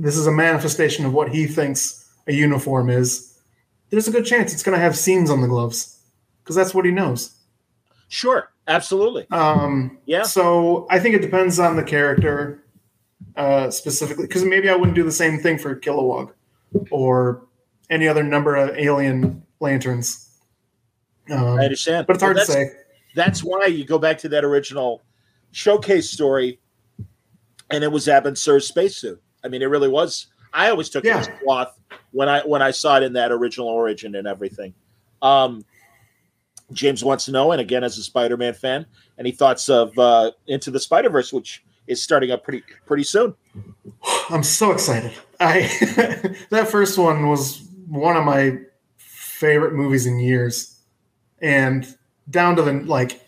this is a manifestation of what he thinks a uniform is, there's a good chance it's going to have seams on the gloves because that's what he knows. Sure, absolutely. Um, yeah. So I think it depends on the character uh, specifically because maybe I wouldn't do the same thing for Kilowog or any other number of alien lanterns. Um, I understand. but it's hard Well, to say. That's why you go back to that original showcase story, and it was Abin Sur's spacesuit. I mean, it really was. I always took it as cloth when I when I saw it in that original origin and everything. Um, James wants to know, and again, as a Spider-Man fan, any thoughts of uh, Into the Spider-Verse, which is starting up pretty pretty soon. (sighs) I'm so excited. I (laughs) that first one was one of my favorite movies in years, and down to the like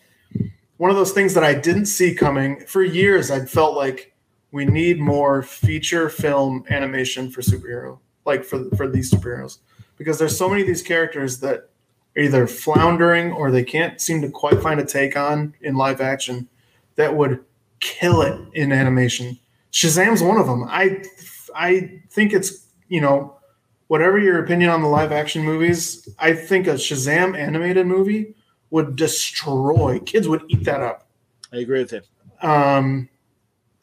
one of those things that I didn't see coming for years. I felt like we need more feature film animation for superhero, like for for these superheroes, because there's so many of these characters that are either floundering or they can't seem to quite find a take on in live action that would kill it in animation. Shazam's one of them. I I think it's you know whatever your opinion on the live action movies, I think a Shazam animated movie would destroy kids would eat that up. I agree with him. Um,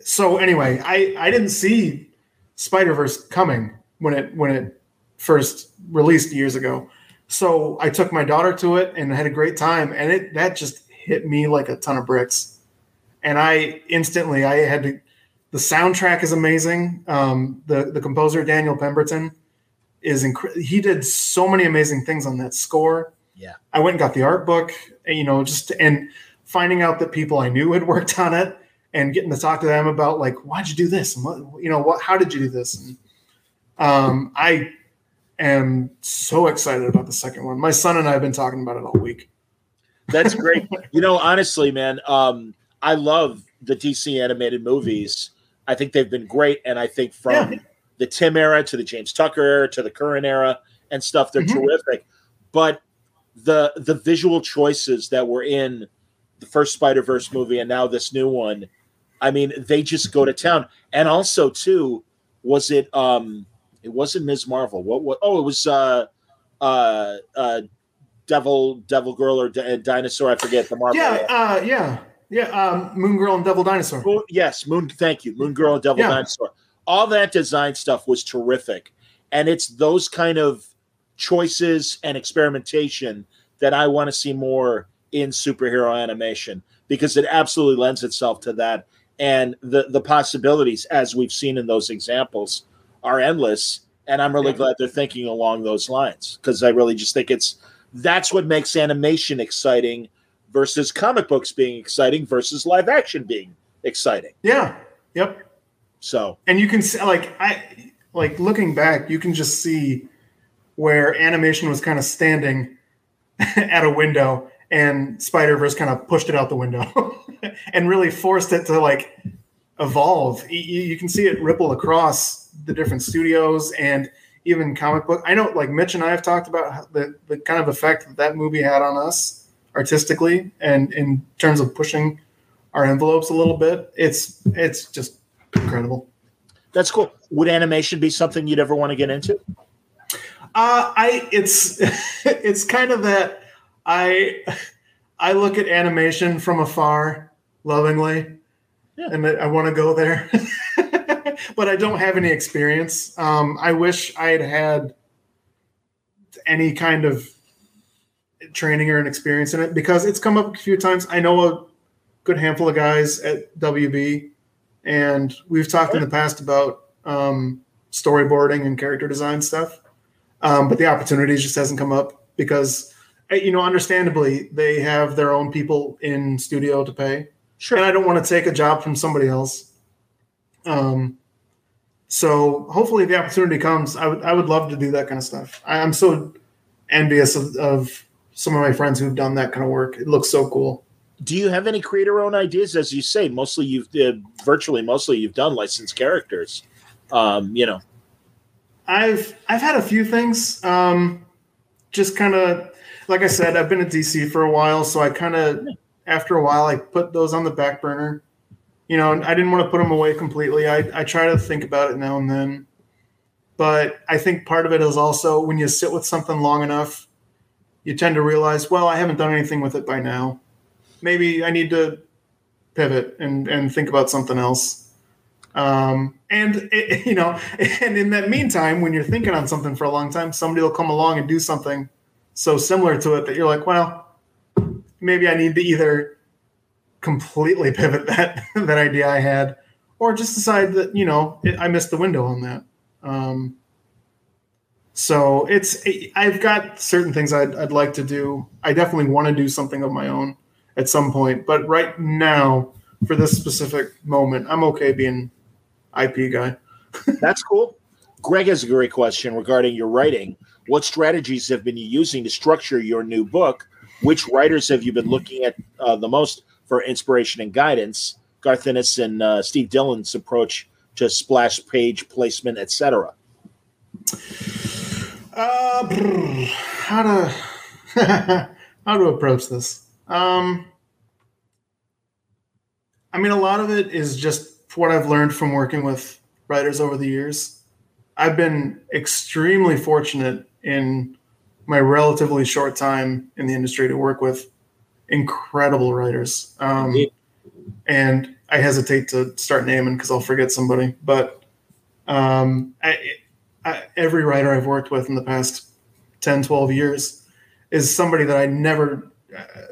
so anyway, I I didn't see Spider Verse coming when it when it first released years ago. So I took my daughter to it and had a great time, and it that just hit me like a ton of bricks. And I instantly I had to. The soundtrack is amazing. Um, the the composer Daniel Pemberton is incredible. He did so many amazing things on that score. Yeah. I went and got the art book, you know, just and finding out that people I knew had worked on it and getting to talk to them about like, why'd you do this? And what, you know, what, how did you do this? And, um, I am so excited about the second one. My son and I have been talking about it all week. That's great. (laughs) you know, honestly, man, um, I love the DC animated movies. I think they've been great, and I think from the Timm era to the James Tucker era to the current era and stuff, they're Mhm. terrific. But the the visual choices that were in the first Spider Verse movie and now this new one, I mean, they just go to town. And also, too, was it? um It wasn't Ms. Marvel. What? What? Oh, it was. uh uh uh Devil, Devil Girl, or D- Dinosaur. I forget the Marvel. Yeah, uh, yeah, yeah. Um, Moon Girl and Devil Dinosaur. Moon- yes, Moon. Thank you, Moon Girl and Devil Yeah. Dinosaur. All that design stuff was terrific, and it's those kind of choices and experimentation that I want to see more in superhero animation because it absolutely lends itself to that, and the the possibilities as we've seen in those examples are endless. And I'm really glad they're thinking along those lines because I really just think it's that's what makes animation exciting versus comic books being exciting versus live action being exciting. Yeah. Yep. So and you can see like I like looking back, you can just see where animation was kind of standing (laughs) at a window and Spider Verse kind of pushed it out the window (laughs) and really forced it to like evolve. You, you can see it ripple across the different studios and even comic book. I know like Mitch and I have talked about the the kind of effect that that movie had on us artistically and in terms of pushing our envelopes a little bit. It's it's just incredible. That's cool. Would animation be something you'd ever want to get into? Uh, I it's (laughs) it's kind of that I I look at animation from afar lovingly, yeah. and I want to go there, (laughs) but I don't have any experience. Um, I wish I had had any kind of training or an experience in it because it's come up a few times. I know a good handful of guys at WB, and we've talked in the past about um, storyboarding and character design stuff, um, but the opportunity just hasn't come up because, you know, understandably they have their own people in studio to pay. Sure. And I don't want to take a job from somebody else. Um, so hopefully the opportunity comes. I would I would love to do that kind of stuff. I, am so envious of, of some of my friends who've done that kind of work. It looks so cool. Do you have any creator own ideas? As you say, mostly you've uh, virtually mostly you've done licensed characters. Um, you know, I've I've had a few things. Um, just kind of like I said, I've been at DC for a while, so I kind of after a while I put those on the back burner. You know, I didn't want to put them away completely. I I try to think about it now and then. But I think part of it is also when you sit with something long enough, you tend to realize, well, I haven't done anything with it by now. Maybe I need to pivot and, and think about something else. Um, and it, (laughs) you know, and in that meantime, when you're thinking on something for a long time, somebody will come along and do something so similar to it that you're like, well, maybe I need to either completely (laughs) pivot that that idea I had, or just decide that you know it, I missed the window on that. Um, so it's I've got certain things I'd, I'd like to do. I definitely want to do something of my own at some point, but right now, for this specific moment, I'm okay being IP guy. (laughs) That's cool. Greg has a great question regarding your writing. What strategies have been you using to structure your new book? Which writers have you been looking at uh, the most for inspiration and guidance? Garth Ennis and uh, Steve Dillon's approach to splash page placement, etc. Uh, how to (laughs) how to approach this? Um, I mean, a lot of it is just what I've learned from working with writers over the years. I've been extremely fortunate in my relatively short time in the industry to work with incredible writers. Um, and I hesitate to start naming because I'll forget somebody, but um, I, I, every writer I've worked with in the past 10, 12 years is somebody that I never,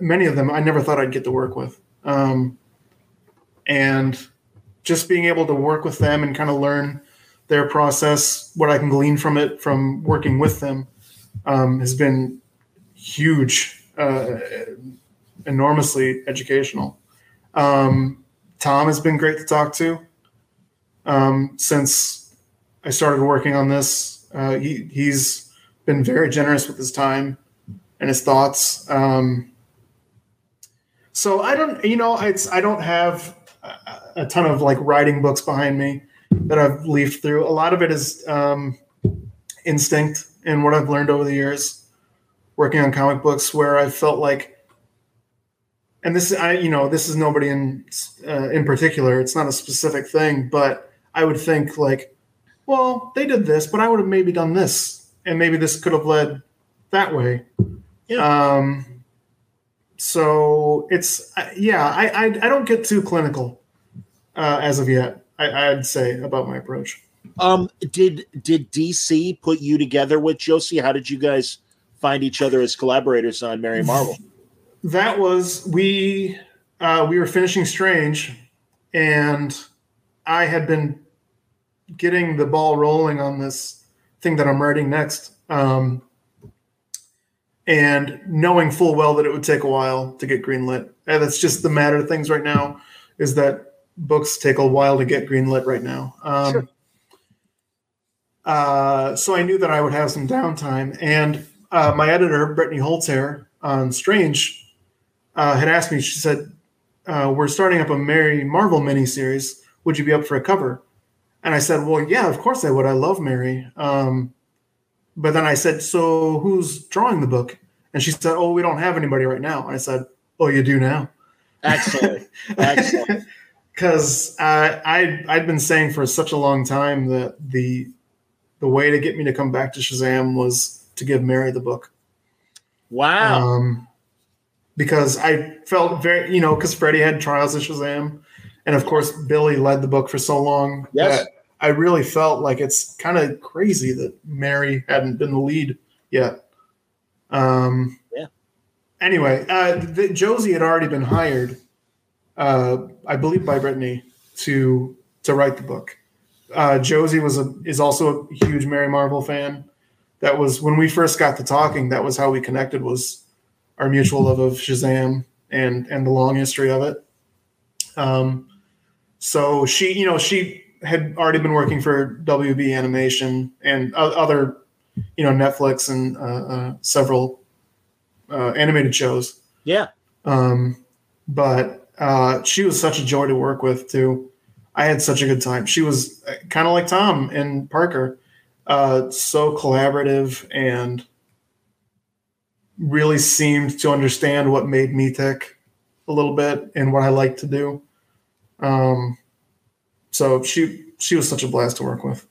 many of them, I never thought I'd get to work with. Um, and just being able to work with them and kind of learn their process, what I can glean from it from working with them, um, has been huge, uh, enormously educational. Um, Tom has been great to talk to um, since I started working on this. Uh, he, he's been very generous with his time and his thoughts. Um, so I don't, you know, I don't have a, ton of like writing books behind me that I've leafed through. A lot of it is um, instinct and what I've learned over the years working on comic books, where I felt like, and this, I, you know, this is nobody in uh, in particular. It's not a specific thing, but I would think like well, they did this, but I would have maybe done this, and maybe this could have led that way. Yeah. Um, so it's yeah, I, I, I don't get too clinical uh, as of yet. I, I'd say about my approach. Um, did did DC put you together with Josie? How did you guys find each other as collaborators on Mary Marvel? (laughs) That was we uh, we were finishing Strange, and I had been getting the ball rolling on this thing that I'm writing next. Um, and knowing full well that it would take a while to get greenlit. And that's just the matter of things right now is that books take a while to get greenlit right now. Um, sure. uh, so I knew that I would have some downtime. And uh, my editor, Brittany Holzherr on Strange, uh, had asked me, she said, uh, We're starting up a Mary Marvel miniseries. Would you be up for a cover? And I said, well, yeah, of course I would. I love Mary. Um, but then I said, so who's drawing the book? And she said, "Oh, we don't have anybody right now." I said, "Oh, you do now." Excellent, (laughs) excellent. Because uh, I I'd been saying for such a long time that the the way to get me to come back to Shazam was to give Mary the book. Wow. Um, because I felt very, you know, because Freddie had Trials of Shazam, and of course Billy led the book for so long Yes. I really felt like it's kind of crazy that Mary hadn't been the lead yet. Um, Yeah. Anyway, uh, the, Josie had already been hired, uh, I believe, by Brittany to to write the book. Uh, Josie was a is also a huge Mary Marvel fan. That was when we first got to talking. That was how we connected. Was our mutual love of Shazam and and the long history of it. Um, so she, you know, she had already been working for WB Animation and other, you know, Netflix and uh, uh, several uh, animated shows. Yeah. Um, but uh, she was such a joy to work with too. I had such a good time. She was kind of like Tom and Parker, uh, so collaborative and really seemed to understand what made me tick a little bit and what I like to do. Um, so she she was such a blast to work with.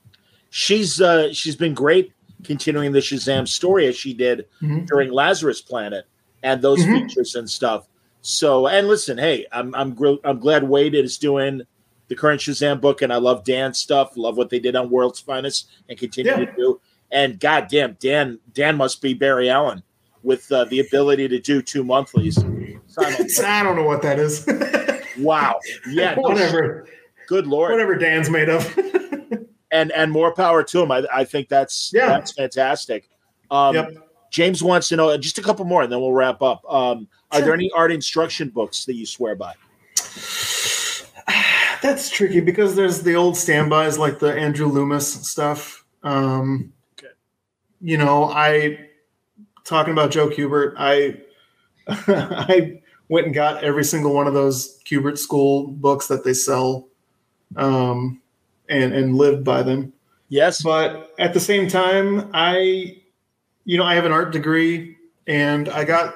She's uh she's been great continuing the Shazam story as she did Mhm. during Lazarus Planet and those Mhm. features and stuff. So and listen, hey, I'm I'm gr- I'm glad Waid is doing the current Shazam book, and I love Dan's stuff. Love what they did on World's Finest and continue Yeah. to do. And goddamn, Dan Dan must be Barry Allen with uh, the ability to do two monthlies. (laughs) I don't know what that is. (laughs) Wow. Yeah. no, whatever. Good lord. Whatever Dan's made of. and and more power to him. I, I think that's Yeah. that's fantastic. Um, Yep. James wants to know just a couple more, and then we'll wrap up. Um, are there any art instruction books that you swear by? (sighs) That's tricky because there's the old standbys like the Andrew Loomis stuff. Um, You know, I talking about Joe Kubert. I (laughs) I went and got every single one of those Kubert School books that they sell, um, and and lived by them. Yes, but at the same time, I, you know, I have an art degree, and I got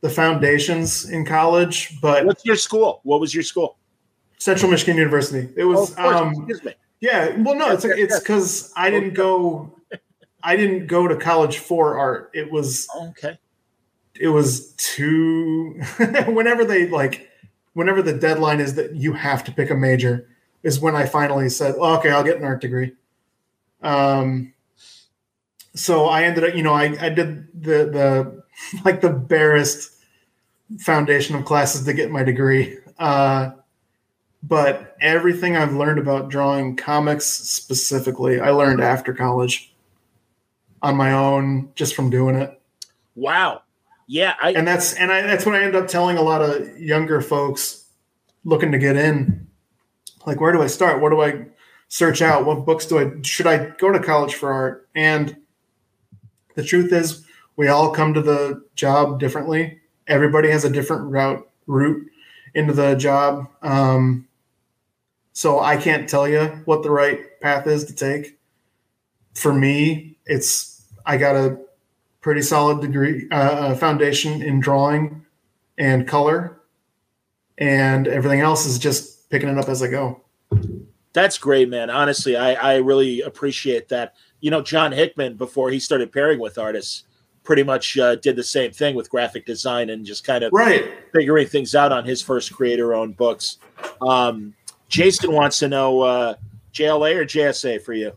the foundations in college. But what's your school? What was your school? Central Michigan University. It Oh, was. of um, Excuse me. yeah, well, no, it's it's because I didn't go, (laughs) I didn't go to college for art. It was Okay. it was too. (laughs) whenever they like, whenever the deadline is that you have to pick a major, is when I finally said, "Oh, "Okay, I'll get an art degree." Um, so I ended up, you know, I I did the the (laughs) like the barest foundation of classes to get my degree. Uh, but everything I've learned about drawing comics specifically, I learned after college on my own, just from doing it. Wow. Yeah, I, and that's and I, that's what I end up telling a lot of younger folks looking to get in. Like, where do I start? What do I search out? What books do I should I go to college for art? And the truth is, we all come to the job differently. Everybody has a different route route into the job. Um, so I can't tell you what the right path is to take. For me, it's I got a pretty solid degree uh, foundation in drawing and color, and everything else is just picking it up as I go. That's great, man. Honestly, I, I really appreciate that. You know, John Hickman, before he started pairing with artists, pretty much uh, did the same thing with graphic design and just kind of Right. figuring things out on his first creator owned books. Um, Jason wants to know uh, JLA or JSA for you?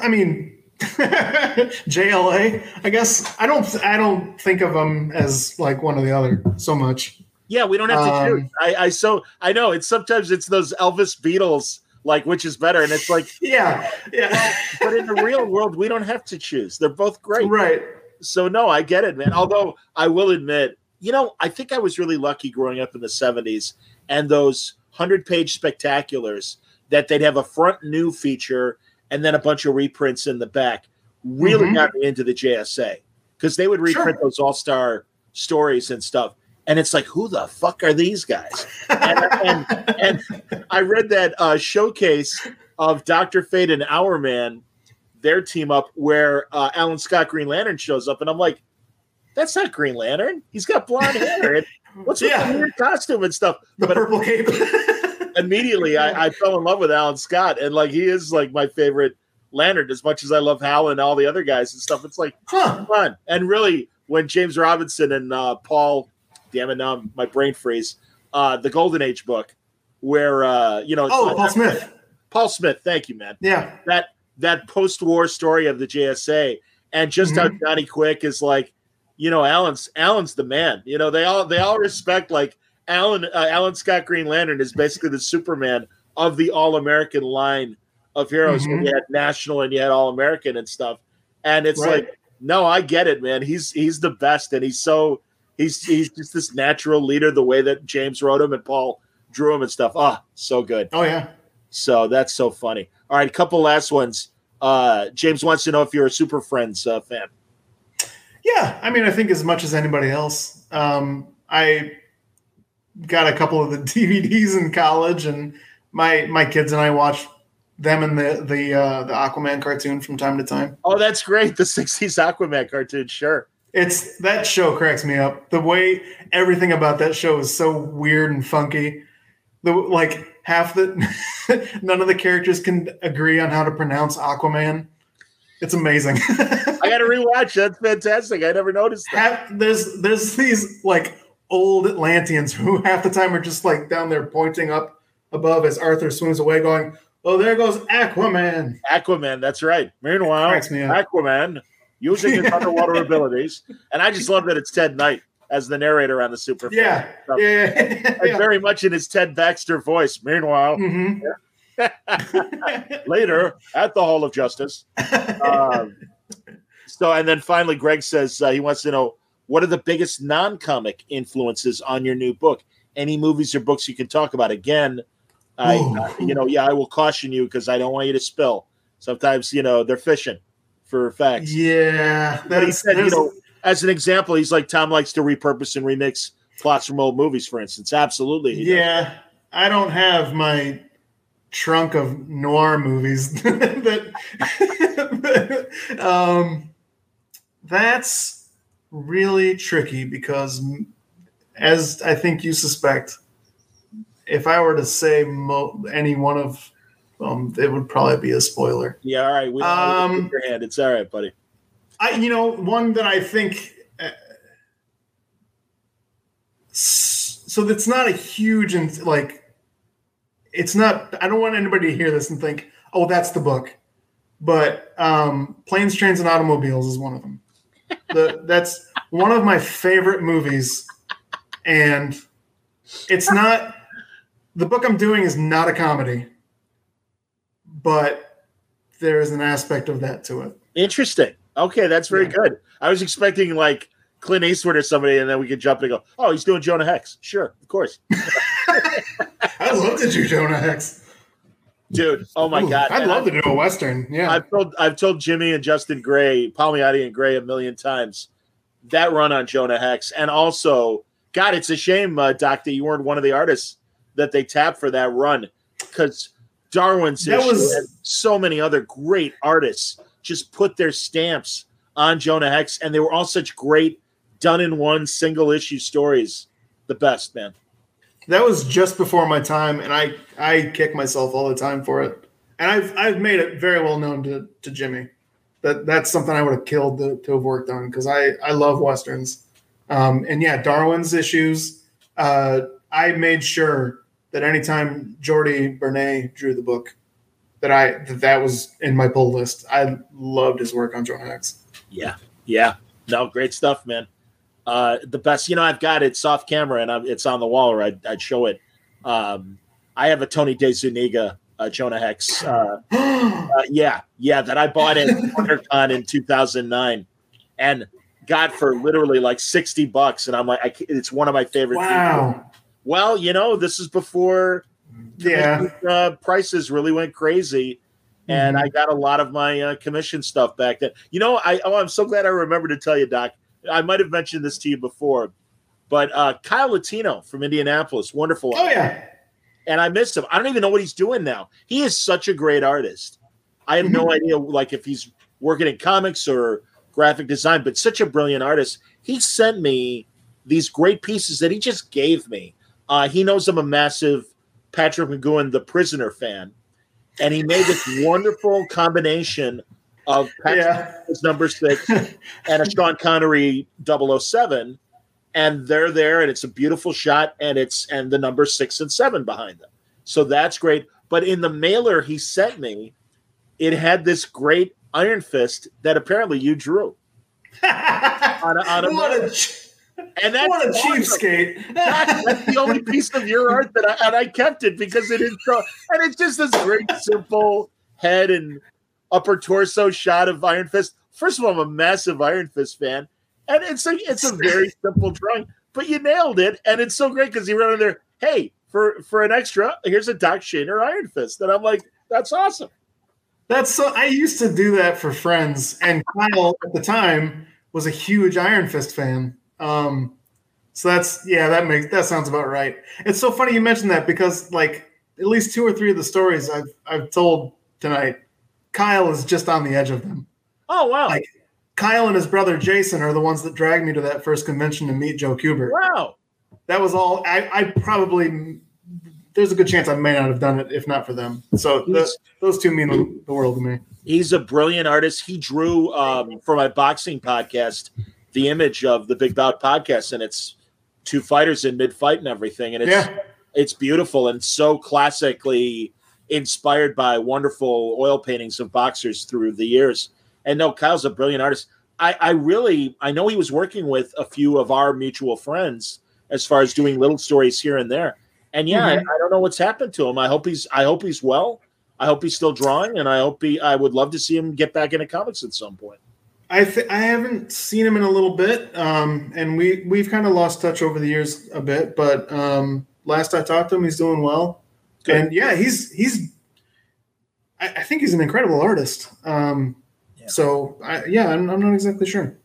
I mean, (laughs) JLA. I guess I don't. I don't think of them as like one or the other so much. Yeah, we don't have to Um, choose. I, I so I know it's sometimes it's those Elvis Beatles like which is better, and it's like (laughs) Yeah, yeah. but in the real world, we don't have to choose. They're both great, Right. So no, I get it, man. Although I will admit, you know, I think I was really lucky growing up in the '70s, and those hundred-page spectaculars that they'd have a front new feature and then a bunch of reprints in the back really Mhm. got me into the JSA because they would reprint those all-star stories and stuff. And it's like, who the fuck are these guys? And, and, and I read that uh, showcase of Doctor Fate and Hourman, their team up, where uh, Alan Scott Green Lantern shows up, and I'm like, that's not Green Lantern. He's got blonde hair. And what's with Yeah. the weird costume and stuff? The purple cape. immediately I, I fell in love with Alan Scott, and like he is like my favorite Lantern. As much as I love Hal and all the other guys and stuff, it's like Huh. fun. And really, when James Robinson and uh, Paul, damn it, now my brain freeze, uh, the Golden Age book, where uh, you know, Oh, Paul Smith. Paul Smith, thank you, man. Yeah. That that post-war story of the JSA, and just how Mhm. Johnny Quick is like, you know, Alan's Alan's the man. You know, they all they all respect like Alan uh, Alan Scott Green Lantern is basically the Superman of the All American line of heroes. When Mhm. you had National and you had All American and stuff, and it's Right. like, no, I get it, man. He's he's the best, and he's so he's he's just this natural leader. The way that James wrote him and Paul drew him and stuff. Ah, so good. Oh yeah. So that's so funny. All right, a couple last ones. Uh, James wants to know if you're a Super Friends uh, fan. Yeah, I mean, I think as much as anybody else. Um, I got a couple of the (laughs) DVDs in college, and my my kids and I watched them and the the uh, the Aquaman cartoon from time to time. Oh, that's great. The 60s Aquaman cartoon, sure. It's that show cracks me up. The way everything about that show is so weird and funky. The like half the (laughs) none of the characters can agree on how to pronounce Aquaman. It's amazing. I got to rewatch. That's fantastic. I never noticed that. half, there's there's these like old Atlanteans who (laughs) half the time are just like down there pointing up above as Arthur swims away, going, "Oh, there goes Aquaman." Aquaman, that's right. Meanwhile, Cracks me up. Aquaman using his (laughs) underwater abilities, and I just love that it's Ted Knight as the narrator on the Super. Yeah, stuff. yeah, And very much in his Ted Baxter voice. Meanwhile, Mhm. (laughs) later at the Hall of Justice. Um, so, and then finally, Greg says uh, he wants to know what are the biggest non-comic influences on your new book? Any movies or books you can talk about? Again, I, uh, you know, yeah, I will caution you because I don't want you to spill. Sometimes, you know, they're fishing for facts. Yeah, But he said, you know, as an example, he's like Tom likes to repurpose and remix plots from old movies, for instance. Absolutely. he does. yeah. I don't have my trunk of noir movies (laughs) that (laughs) um that's really tricky because as i think you suspect if i were to say mo- any one of them it would probably be a spoiler Yeah, all right. We Um, um, your hand. It's all right, buddy. I, you know, one that I think, uh, so that's not a huge and like, it's not. I don't want anybody to hear this and think, oh, that's the book. But um, planes, trains, and automobiles is one of them. The, (laughs) that's one of my favorite movies, and it's not. The book I'm doing is not a comedy, but there is an aspect of that to it. Interesting. Okay, that's very good. I was expecting like Clint Eastwood or somebody, and then we could jump and go, "Oh, he's doing Jonah Hex." Sure, of course, (laughs) I'd love to do Jonah Hex. dude. Oh my Ooh, god, I'd And love I- to do a western. Yeah, I've told I've told Jimmy and Justin Gray, Palmiotti and Gray a million times that run on Jonah Hex, and also, God, it's a shame, uh, Doc, that you weren't one of the artists that they tapped for that run because Darwyn's That issue was- and so many other great artists just put their stamps on Jonah Hex, and they were all such great done in one single issue stories. The best, man. that was just before my time, and I I kick myself all the time for it. And I've I've made it very well known to to Jimmy that that's something I would have killed to, to have worked on because I I love westerns. Um, and yeah, Darwyn's issues. Uh, I made sure that anytime Jordi Bernet drew the book, that I that that was in my pull list. I loved his work on Jonah Hex. Yeah, yeah. No, great stuff, man. Uh, the best, you know, I've got it soft camera and i it's on the wall, or I'd, I'd show it. Um, I have a Tony DeZuniga, uh, Jonah Hex. Uh, (gasps) uh, yeah, yeah, that I bought at WonderCon in 2009 and got for literally like 60 bucks. And I'm like, I, it's one of my favorite. Wow. Well, you know, this is before Yeah. uh, prices really went crazy. And Mhm. I got a lot of my uh, commission stuff back then. You know, I oh, I'm so glad I remembered to tell you, Doc. I might have mentioned this to you before, but uh, Kyle Latino from Indianapolis, wonderful. Oh yeah. and I missed him. I don't even know what he's doing now. He is such a great artist. I have no idea, like if he's working in comics or graphic design, but such a brilliant artist. He sent me these great pieces that he just gave me. Uh, he knows I'm a massive Patrick McGoohan, the prisoner fan, and he made this (laughs) wonderful combination of Patrick Yeah. Number six (laughs) and a Sean Connery 007 and they're there and it's a beautiful shot and it's and the number six and seven behind them so that's great but in the mailer he sent me it had this great iron fist that apparently you drew (laughs) on a, on a What a mailer. And that's what a cheapskate. (laughs) That- that's the only piece of your art that I and I kept it because it is so and it's just this great simple head and upper torso shot of Iron Fist. First of all, I'm a massive Iron Fist fan, and it's a it's a very (laughs) simple drawing, but you nailed it, and it's so great because you wrote in there, "Hey, for for an extra, here's a Doc Shaner Iron Fist," and I'm like, "That's awesome." That's so. I used to do that for friends, and Kyle at the time was a huge Iron Fist fan. Um, so that's yeah, that makes that sounds about right. It's so funny you mentioned that because like at least two or three of the stories I've I've told tonight, Kyle is just on the edge of them. Oh wow! Like Kyle and his brother Jason are the ones that dragged me to that first convention to meet Joe Kubert. Wow, that was all. I, I probably there's a good chance I may not have done it if not for them. So the, those two mean the, the world to me. He's a brilliant artist. He drew um, for my boxing podcast the image of the Big Bout podcast, and it's two fighters in mid fight and everything, and it's Yeah. it's beautiful and so classically inspired by wonderful oil paintings of boxers through the years. And no, Kyle's a brilliant artist. I, I really I know he was working with a few of our mutual friends as far as doing little stories here and there. And yeah, I, Mhm. I don't know what's happened to him. I hope he's I hope he's well. I hope he's still drawing, and I hope he. I would love to see him get back into comics at some point. I th- I haven't seen him in a little bit, um, and we we've kind of lost touch over the years a bit. But um, last I talked to him, he's doing well, and yeah, he's he's. I, I think he's an incredible artist. Um, So I, yeah, I'm, I'm not exactly sure.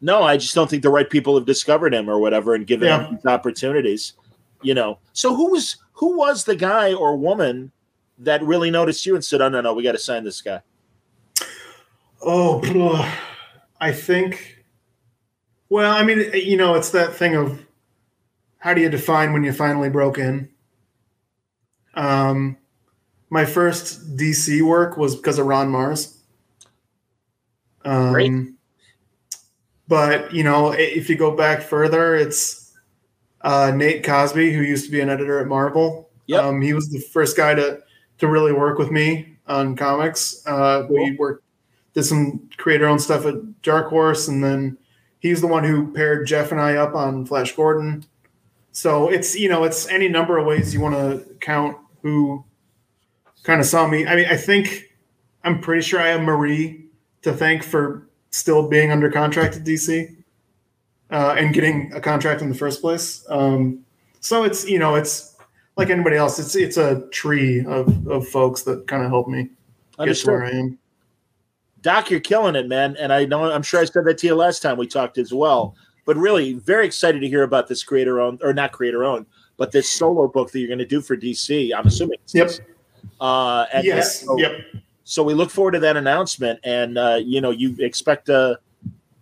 No, I just don't think the right people have discovered him or whatever and given Yeah. him opportunities. You know. So who was who was the guy or woman that really noticed you and said, "Oh no, no, we got to sign this guy." Oh, ugh. I think. Well, I mean, you know, it's that thing of how do you define when you finally broke in? Um, my first DC work was because of Ron Marz. Um, But you know, if you go back further, it's uh, Nate Cosby, who used to be an editor at Marvel. Um, he was the first guy to to really work with me on comics. Uh, We worked did some creator owned stuff at Dark Horse, and then he's the one who paired Jeff and I up on Flash Gordon. So it's you know it's any number of ways you want to count who kind of saw me. I mean, I think I'm pretty sure I have Marie to thank for still being under contract at DC uh, and getting a contract in the first place. Um, so it's you know it's like anybody else. It's it's a tree of of folks that kind of helped me get to where I am. Doc, you're killing it, man. And I know I'm sure I said that to you last time we talked as well. But really, very excited to hear about this creator owned or not creator owned, but this solo book that you're going to do for DC. I'm assuming. It's Yep. Uh, and Yes, so, yep. So we look forward to that announcement, and uh, you know, you expect a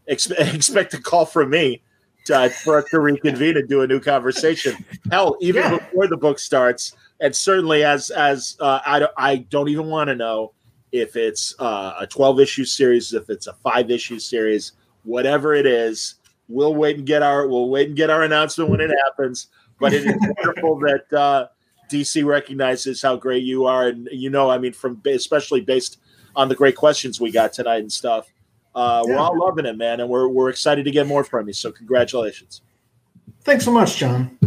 ex- (laughs) expect a call from me to, for us to reconvene and do a new conversation. Hell, even Yeah. before the book starts, and certainly as as uh, I don't I don't even want to know if it's uh, a 12 issue series, if it's a five issue series, whatever it is, we'll wait and get our we'll wait and get our announcement when it (laughs) happens. But it is wonderful that uh, DC recognizes how great you are, and you know, I mean, from especially based on the great questions we got tonight and stuff. Uh, We're all loving it, man, and we're we're excited to get more from you. So congratulations. Thanks so much, John.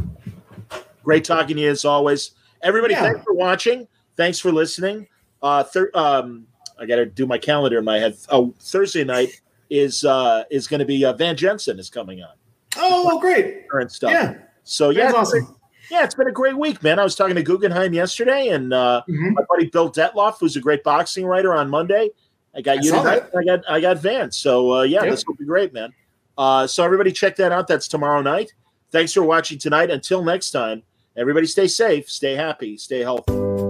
Great talking to you as always. Everybody, Yeah. thanks for watching. Thanks for listening. Uh, thir- um, I got to do my calendar in my head. Oh, Thursday night is uh, is going to be uh, Van Jensen is coming on Oh, great. and stuff. Yeah. So yeah, awesome. yeah, it's been a great week, man. I was talking to Guggenheim yesterday, and uh, Mhm. my buddy Bill Dettloff, who's a great boxing writer, on Monday. I got I you tonight. I got I got Van. So uh, yeah, Yep. this will be great, man. Uh, so everybody, check that out. That's tomorrow night. Thanks for watching tonight. Until next time, everybody, stay safe, stay happy, stay healthy.